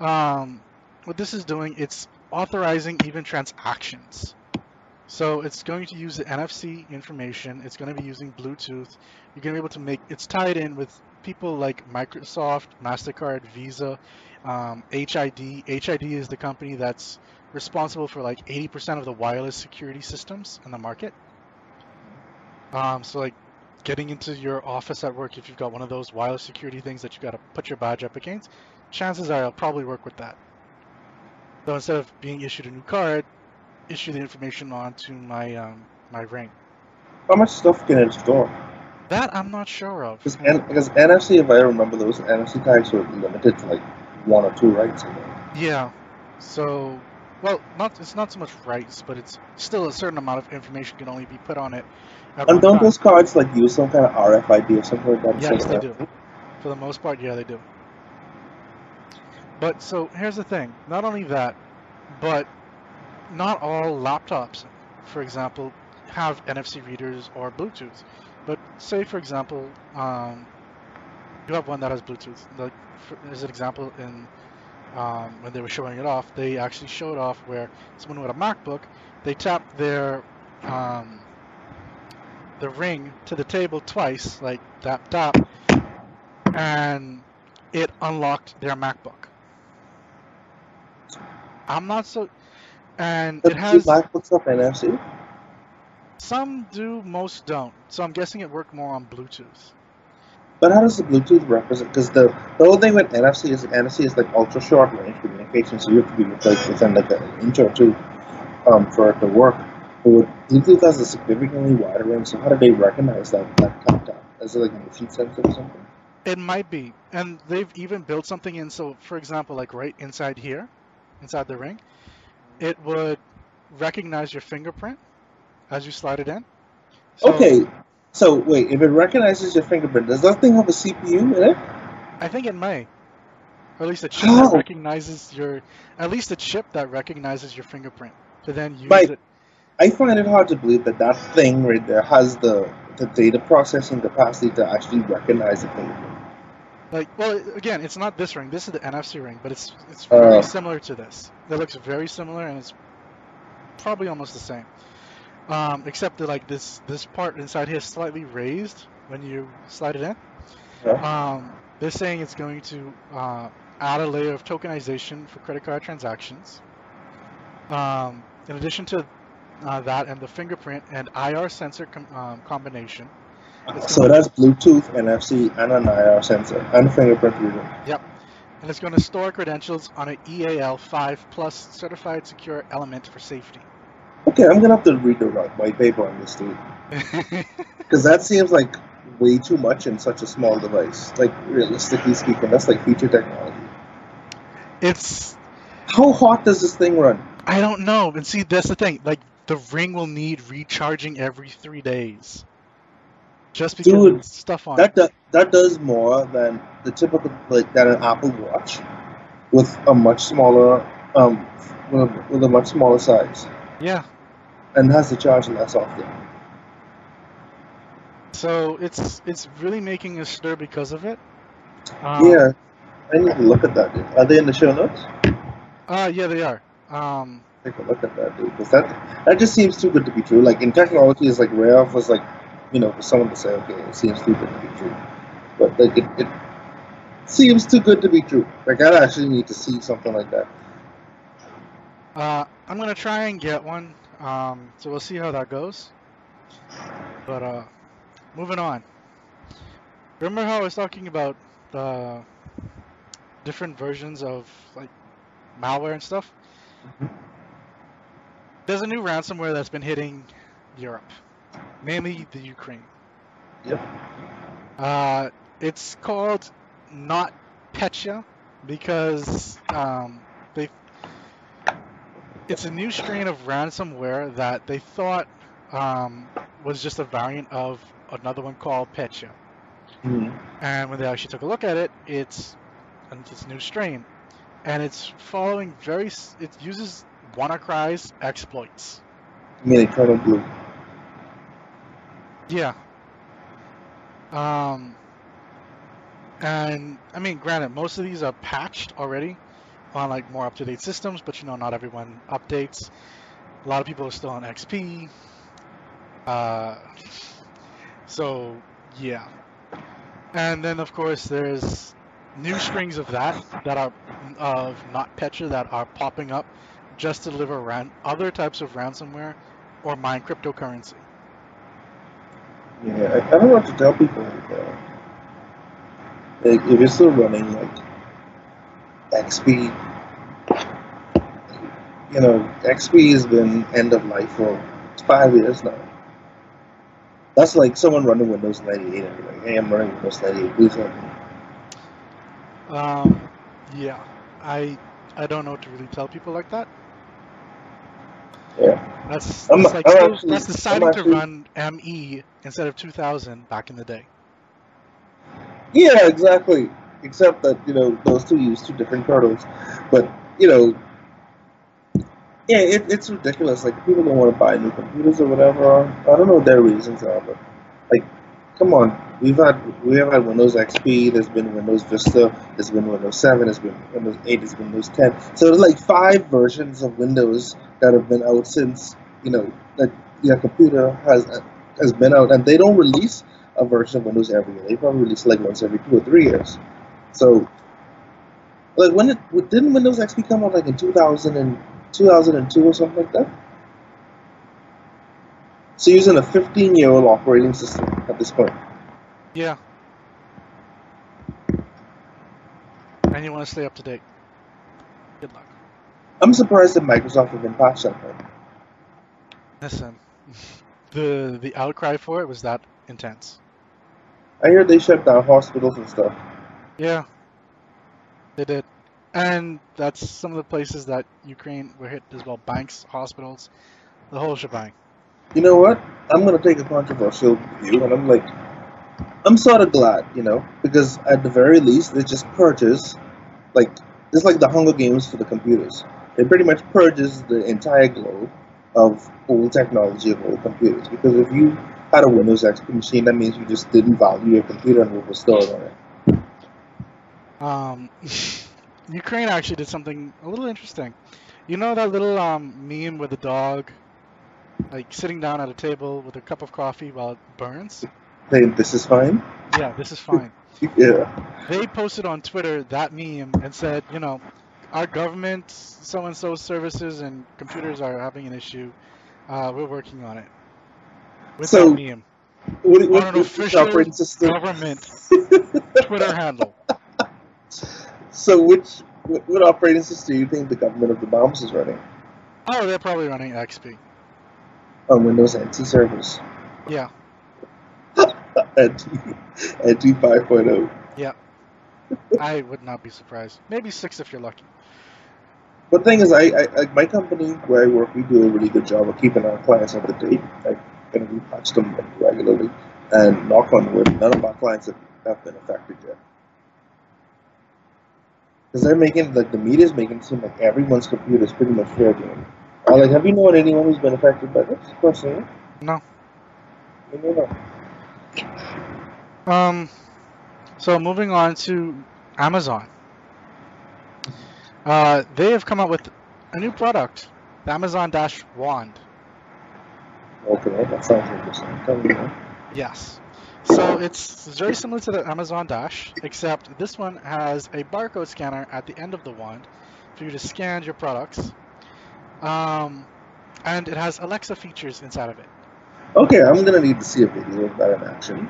um, what this is doing, it's authorizing even transactions. So it's going to use the NFC information. It's going to be using Bluetooth. You're going to be able to make. It's tied in with people like Microsoft, Mastercard, Visa, um, HID. HID is the company that's responsible for like 80% of the wireless security systems in the market. Um, so like getting into your office at work, if you've got one of those wireless security things that you've got to put your badge up against, chances are I'll probably work with that. So instead of being issued a new card, issue the information onto my um, my ring. How much stuff can it store? That I'm not sure of. Because, N- because NFC, if I remember, those NFC tags were limited to like one or two rights. Yeah. So, well, not it's not so much rights, but it's still a certain amount of information can only be put on it. And don't those cards like use some kind of RFID or something like that? Yes, they do. For the most part, yeah, they do. But so here's the thing. Not only that, but not all laptops, for example, have NFC readers or Bluetooth. But say, for example, um, you have one that has Bluetooth. Like, for, as an example, in um, when they were showing it off, they actually showed off where someone with a MacBook, they tapped their um, the ring to the table twice, like tap tap, and it unlocked their MacBook. I'm not so, and but it has MacBooks have NFC. Some do, most don't. So I'm guessing it worked more on Bluetooth. But how does the Bluetooth represent? Because the the whole thing with NFC is NFC is like ultra short range communication, so you have to be like within like an inch or two um, for it to work. But with Bluetooth has a significantly wider range, so how do they recognize that that tap? Is it like motion sensor or something? It might be, and they've even built something in. So, for example, like right inside here, inside the ring, it would recognize your fingerprint as you slide it in. So, okay, so wait, if it recognizes your fingerprint, does that thing have a CPU in it? I think it may. Or at least a chip that recognizes your, at least a chip that recognizes your fingerprint to then use it. I find it hard to believe that that thing right there has the the data processing capacity to actually recognize the fingerprint. Like, well, again, it's not this ring. This is the NFC ring, but it's it's very uh, similar to this. It looks very similar, and it's probably almost the same. Um, except that like this this part inside here is slightly raised when you slide it in. Yeah. Um, they're saying it's going to uh, add a layer of tokenization for credit card transactions. Um, in addition to uh, that and the fingerprint and IR sensor com- um, combination. So that's Bluetooth, NFC, and an IR sensor and fingerprint reader. Yep. And it's going to store credentials on an EAL5 plus certified secure element for safety. Okay, I'm gonna have to read the white paper on this dude. Because that seems like way too much in such a small device. Like realistically speaking, that's like feature technology. It's how hot does this thing run? I don't know. And see, that's the thing. Like the ring will need recharging every three days. Just because Dude, stuff on that. Do, that does more than the typical like than an Apple Watch with a much smaller um with a, with a much smaller size. Yeah, and has to charge less often. So it's it's really making a stir because of it. Um, yeah, I need to look at that. Dude. Are they in the show notes? Uh, yeah, they are. Um, Take a look at that, dude. Because that that just seems too good to be true. Like in technology, it's like rare for like you know for someone to say, okay, it seems too good to be true. But like it, it seems too good to be true. Like I actually need to see something like that. Uh, I'm gonna try and get one um, so we'll see how that goes. But uh, moving on. Remember how I was talking about the different versions of like malware and stuff? Mm-hmm. There's a new ransomware that's been hitting Europe, mainly the Ukraine. Yep. Uh, it's called not Petya because um, they it's a new strain of ransomware that they thought um, was just a variant of another one called Petya. Mm-hmm. And when they actually took a look at it, it's it's a new strain. and it's following very. It uses WannaCry's exploits. I mean, Eternal Blue. Yeah. Um. And I mean, granted, most of these are patched already on like more up-to-date systems, but you know, not everyone updates. A lot of people are still on XP. Uh, so yeah. And then of course there's new strings of that that are of NotPetya that are popping up just to deliver ran- other types of ransomware or mine cryptocurrency. Yeah, I, don't know what to tell people. Like, uh, like if you're still running like XP, you know, XP has been end of life for five years now. That's like someone running Windows 98 and like, hey, I'm running Windows 98, please help me. Um, yeah, I I don't know what to really tell people like that. Yeah. That's, I'm- that's like I'm actually- that's deciding to run ME instead of 2000 back in the day. Yeah, exactly. Except that, you know, those two use two different kernels. But, you know, yeah, it, it's ridiculous. Like, people don't want to buy new computers or whatever. I don't know what their reasons are, but, like, come on. We've had, we have had Windows XP, there's been Windows Vista, there's been Windows 7, there's been Windows 8, there's been Windows 10. So there's like five versions of Windows that have been out since, you know, that your computer has has been out, and they don't release a version of Windows every year. They probably release like once every two or three years. So, like when it didn't Windows XP come out like in 2000 and 2002 or something like that? So using a 15 year old operating system at this point. Yeah. And you want to stay up to date. Good luck. I'm surprised that Microsoft even patched that thing. Listen, the the outcry for it was that intense. I hear they shut down hospitals and stuff. Yeah, they did, and that's some of the places that Ukraine were hit as well: banks, hospitals, the whole shebang. You know what? I'm gonna take a controversial view, and I'm like, I'm sort of glad, you know, because at the very least, it just purges, like, it's like the Hunger Games for the computers. It pretty much purges the entire globe of old technology of old computers. Because if you had a Windows XP machine, that means you just didn't value your computer and what was stored on it. Um, Ukraine actually did something a little interesting. You know that little um, meme with the dog, like sitting down at a table with a cup of coffee while it burns? Saying this is fine. Yeah, this is fine. Yeah. they posted on Twitter that meme and said, you know, our government, so and so services and computers are having an issue. Uh, we're working on it. With So, that meme, What, what, on an official operating system? government Twitter handle. So which what, what operating system do you think the government of the bombs is running? Oh, they're probably running XP. On Windows NT servers. Yeah, NT, NT 5.0. Yeah. I would not be surprised. Maybe six if you're lucky. But the thing is, I, I like my company where I work, we do a really good job of keeping our clients up to date. Like, and we patch them regularly. And knock on wood, none of our clients have, have been affected yet. Because they're making, like, the media's making it seem like everyone's computer is pretty much fair game. Uh, like, have you known anyone who's been affected by this personally? No. No, no, no. Um, so moving on to Amazon. Uh, they have come out with a new product, the Amazon Dash Wand. Okay, that sounds interesting. Tell me more. Yes. So it's very similar to the Amazon Dash, except this one has a barcode scanner at the end of the wand for you to scan your products. Um, and it has Alexa features inside of it. Okay, I'm gonna need to see a video of that in action.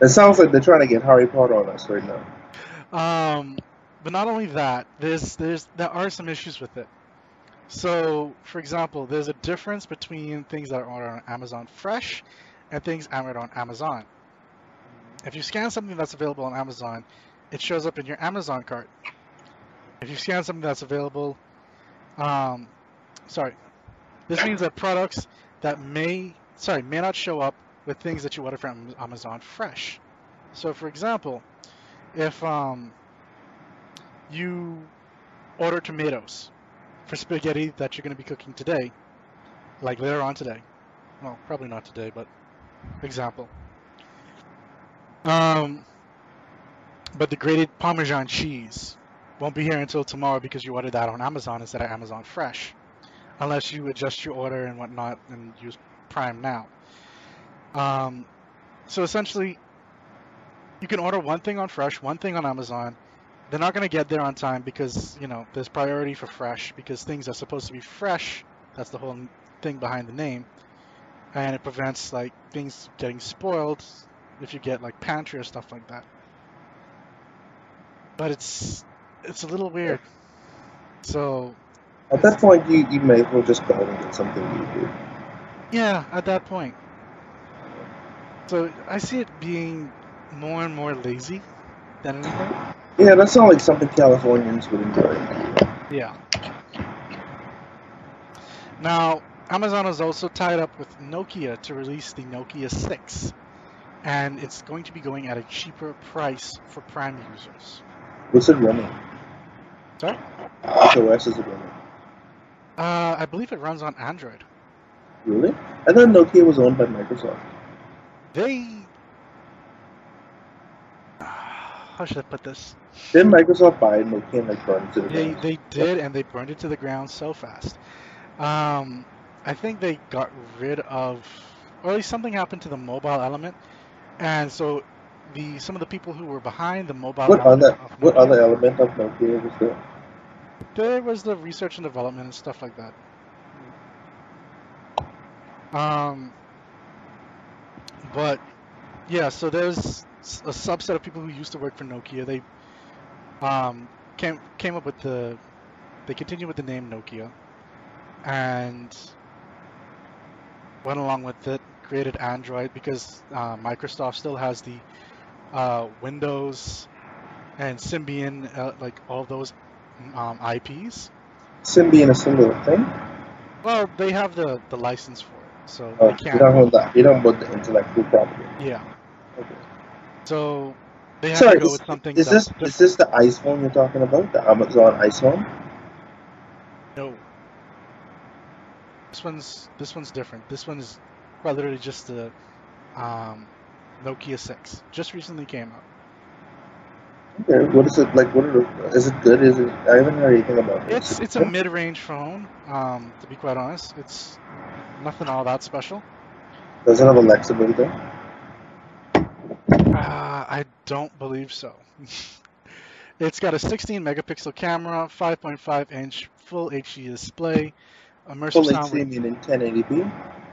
It sounds like they're trying to get Harry Potter on us right now. Um, but not only that, there's there's there are some issues with it. So, for example, there's a difference between things that are on Amazon Fresh and things ordered on Amazon. If you scan something that's available on Amazon, it shows up in your Amazon cart. If you scan something that's available, um, sorry, this means that products that may sorry may not show up with things that you order from Amazon Fresh. So, for example, if um, you order tomatoes for spaghetti that you're going to be cooking today, like later on today. Well, probably not today, but example. Um, but the grated Parmesan cheese won't be here until tomorrow because you ordered that on Amazon instead of Amazon Fresh, unless you adjust your order and whatnot and use Prime now. Um, so essentially, you can order one thing on Fresh, one thing on Amazon. They're not going to get there on time because you know there's priority for fresh because things are supposed to be fresh. That's the whole thing behind the name, and it prevents like things getting spoiled if you get like pantry or stuff like that. But it's it's a little weird. So at that point, you, you may as well just go and get something you do. Yeah, at that point. So I see it being more and more lazy than anything. Yeah, that sounds like something Californians would enjoy. Yeah. Now, Amazon is also tied up with Nokia to release the Nokia 6, and it's going to be going at a cheaper price for Prime users. What's it running? Sorry? Which OS is it running? Uh, I believe it runs on Android. Really? I thought Nokia was owned by Microsoft. They. How should I put this? Didn't Microsoft buy Nokia and like burn it to the They ground? they did, and they burned it to the ground so fast. Um, I think they got rid of, or at least something happened to the mobile element, and so the some of the people who were behind the mobile. What element other what other element of Nokia was there? There was the research and development and stuff like that. Um, but yeah, so there's a subset of people who used to work for Nokia. They um, came came up with the they continued with the name Nokia and went along with it. Created Android because uh, Microsoft still has the uh, Windows and Symbian, uh, like all those um, IPs. Symbian a single thing? Well, they have the, the license for it, so Oh, they you can't. don't own that. You don't own the intellectual property. Yeah, Okay. so they have Sorry, to go is, with something. is this is this the iPhone you're talking about? The Amazon iPhone? No. This one's this one's different. This one is quite literally just the um, Nokia 6. Just recently came out. What is it like? What are is it good? Is it? I haven't heard anything about it. It's it's a mid-range phone. Um, to be quite honest, it's nothing all that special. Does it have Alexa built in? Uh, I don't believe so. it's got a 16 megapixel camera, 5.5 inch full HD display, immersive Full sound. HD with- meaning 1080p?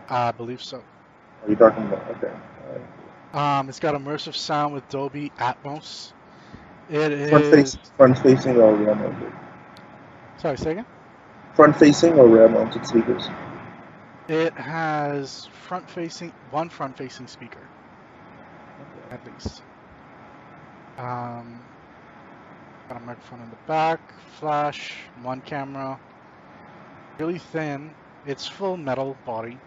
I believe so. Are you talking about? Okay. Um, it's got immersive sound with Dolby Atmos. It Front is. face, front facing or rear mounted? Sorry, say again. Front facing or rear mounted speakers? It has front facing, one front facing speaker, at least. Um, got a microphone in the back, flash, one camera, really thin. It's full metal body.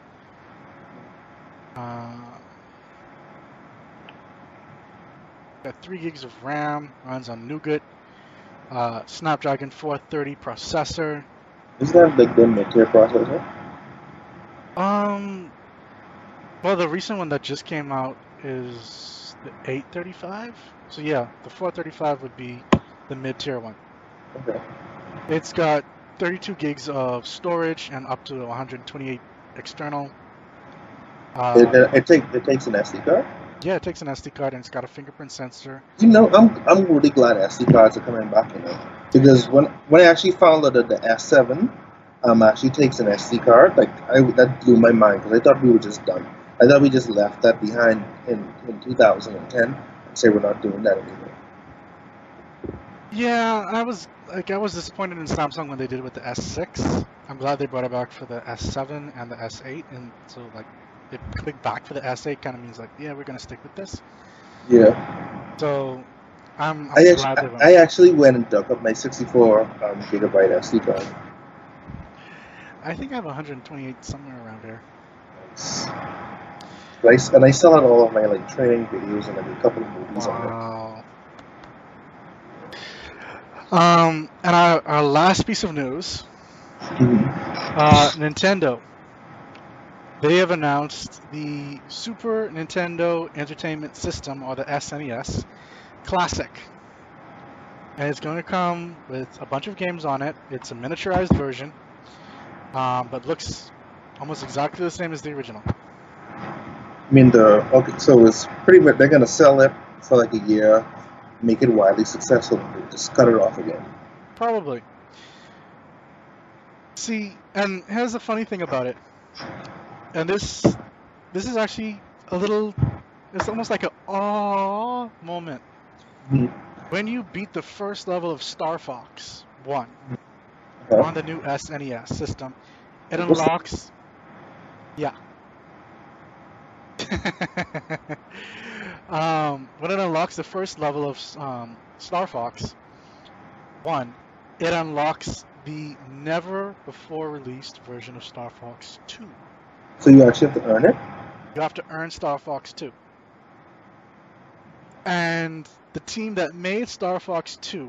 Uh, got 3 gigs of RAM, runs on Nougat, uh, Snapdragon 430 processor. Isn't that like the mid-tier processor? Um, well, the recent one that just came out is the 835. So yeah, the 435 would be the mid-tier one. Okay. It's got 32 gigs of storage and up to 128 external. Uh, It, it, it, take, it takes an SD card. Yeah, it takes an SD card and it's got a fingerprint sensor. You know, I'm I'm really glad SD cards are coming back. You know, because when when I actually found out that the S7 um actually takes an SD card, like I that blew my mind because I thought we were just done. I thought we just left that behind in in 2010 and say we're not doing that anymore. Yeah, I was like I was disappointed in Samsung when they did it with the S6. I'm glad they brought it back for the S7 and the S8, and so like coming back for the S8 kind of means like yeah we're gonna stick with this. Yeah, So I'm, I'm I actually went. I actually went and dug up my 64 um, gigabyte SD card. I think I have 128 somewhere around here. I s and I still had all of my like training videos and like a couple of movies on it. Wow. Um, and our, our last piece of news uh, Nintendo. They have announced the Super Nintendo Entertainment System, or the SNES Classic. And it's going to come with a bunch of games on it. It's a miniaturized version, um, but looks almost exactly the same as the original. I mean, the okay, so it's pretty much they're gonna sell it for like a year, make it widely successful, and just cut it off again. Probably. See, and here's the funny thing about it. And this this is actually a little it's almost like a ah moment. When you beat the first level of Star Fox 1 Okay. on the new SNES system, it unlocks Yeah. um, when it unlocks the first level of um, Star Fox 1, it unlocks the never before released version of Star Fox 2. So you actually have to earn it. You have to earn Star Fox 2. And the team that made Star Fox 2,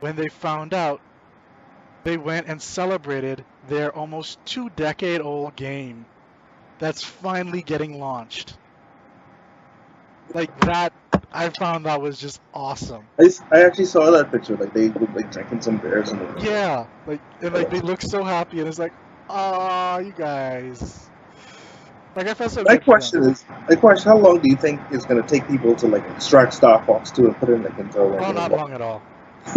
when they found out, they went and celebrated their almost two decade old game that's finally getting launched. Like that, I found that was just awesome. I, I actually saw that picture. Like they were like drinking some beers and Yeah, like and like they look so happy, and it's like, ah, you guys. Like I felt so. My good for them. question is, my question: How long do you think it's gonna take people to like extract Star Fox 2 and put it like into like? Oh, not long at all.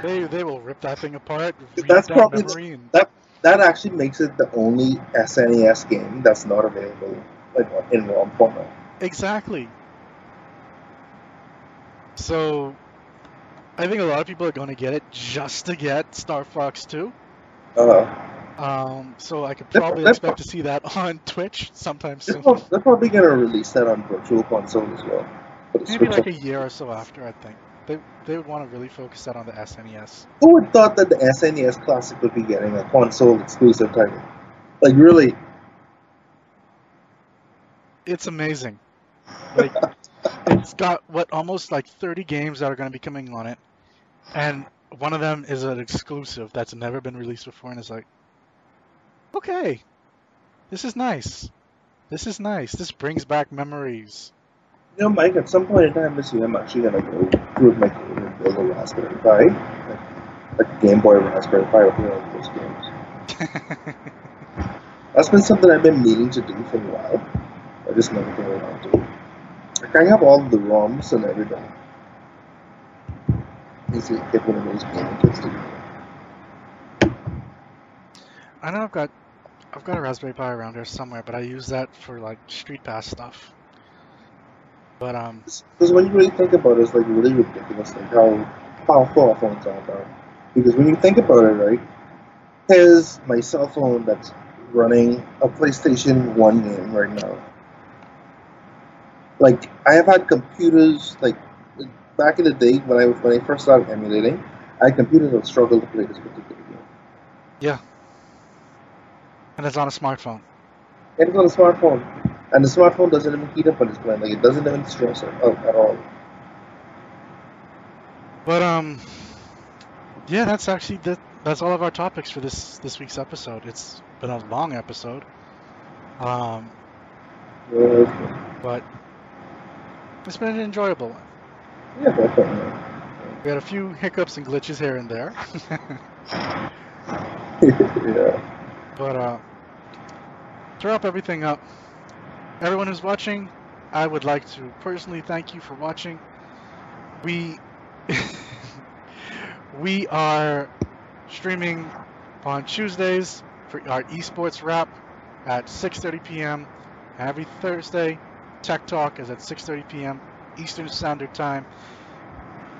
They they will rip that thing apart, That's that probably the- and that actually makes it the only SNES game that's not available like in ROM format. exactly. So, I think a lot of people are going to get it just to get Star Fox 2. Uh, Um, so I could probably expect to see that on Twitch sometime they're, soon. they're probably gonna release that on Virtual Console as well. Maybe like a year or so after, I think. They they would want to really focus that on the SNES. Who would thought that the SNES Classic would be getting a console exclusive title? Like really, It's amazing. Like it's got what almost like 30 games that are going to be coming on it, and one of them is an exclusive that's never been released before, and it's like, okay, this is nice. This is nice. This brings back memories. you know, Mike. At some point in time this year, I'm actually gonna go through my code and build a Raspberry Pi, like, a Game Boy Raspberry Pi with all of those games. That's been something I've been meaning to do for a while. I just never got around to it. Like I have all the ROMs and everything. Easily get one of those gaming kits to do. I know I've got I've got a Raspberry Pi around here somewhere, but I use that for like Street Pass stuff. But um, Because when you really think about it, it's like really ridiculous, like how powerful our phones are now. Because when you think about it, right, here's my cell phone that's running a PlayStation 1 game right now. Like, I have had computers, like, back in the day when I, when I first started emulating, I had computers that struggled to play this particular game. And it's on a smartphone. And it's on a smartphone. And the smartphone doesn't even heat up when it's playing. Like, it doesn't even stress it out at all. But um, yeah, that's actually that. That's all of our topics for this this week's episode. It's been a long episode, um, Uh, but it's been an enjoyable one. yeah, definitely. We had a few hiccups and glitches here and there, yeah. but uh, to wrap everything up, everyone who's watching, I would like to personally thank you for watching. We we are streaming on Tuesdays for our esports wrap at 6:30 p.m. every Thursday. Tech Talk is at 6:30 p.m. Eastern Standard Time.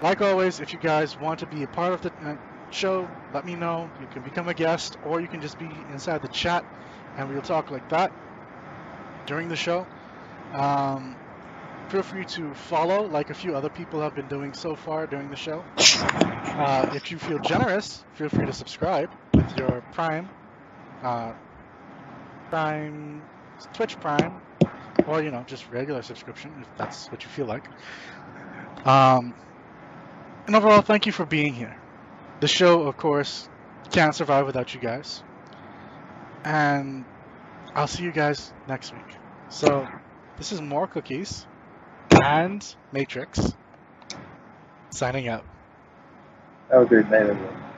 Like always, if you guys want to be a part of the uh, show, let me know. You can become a guest, or you can just be inside the chat, and we'll talk like that during the show. Um, feel free to follow, like a few other people have been doing so far during the show. Uh, if you feel generous, feel free to subscribe with your Prime, uh, Prime, Twitch Prime, or you know just regular subscription if that's what you feel like. Um, And overall, thank you for being here. The show, of course, can't survive without you guys. And I'll see you guys next week. So, this is more cookies and Matrix signing out. Have a great night, everyone.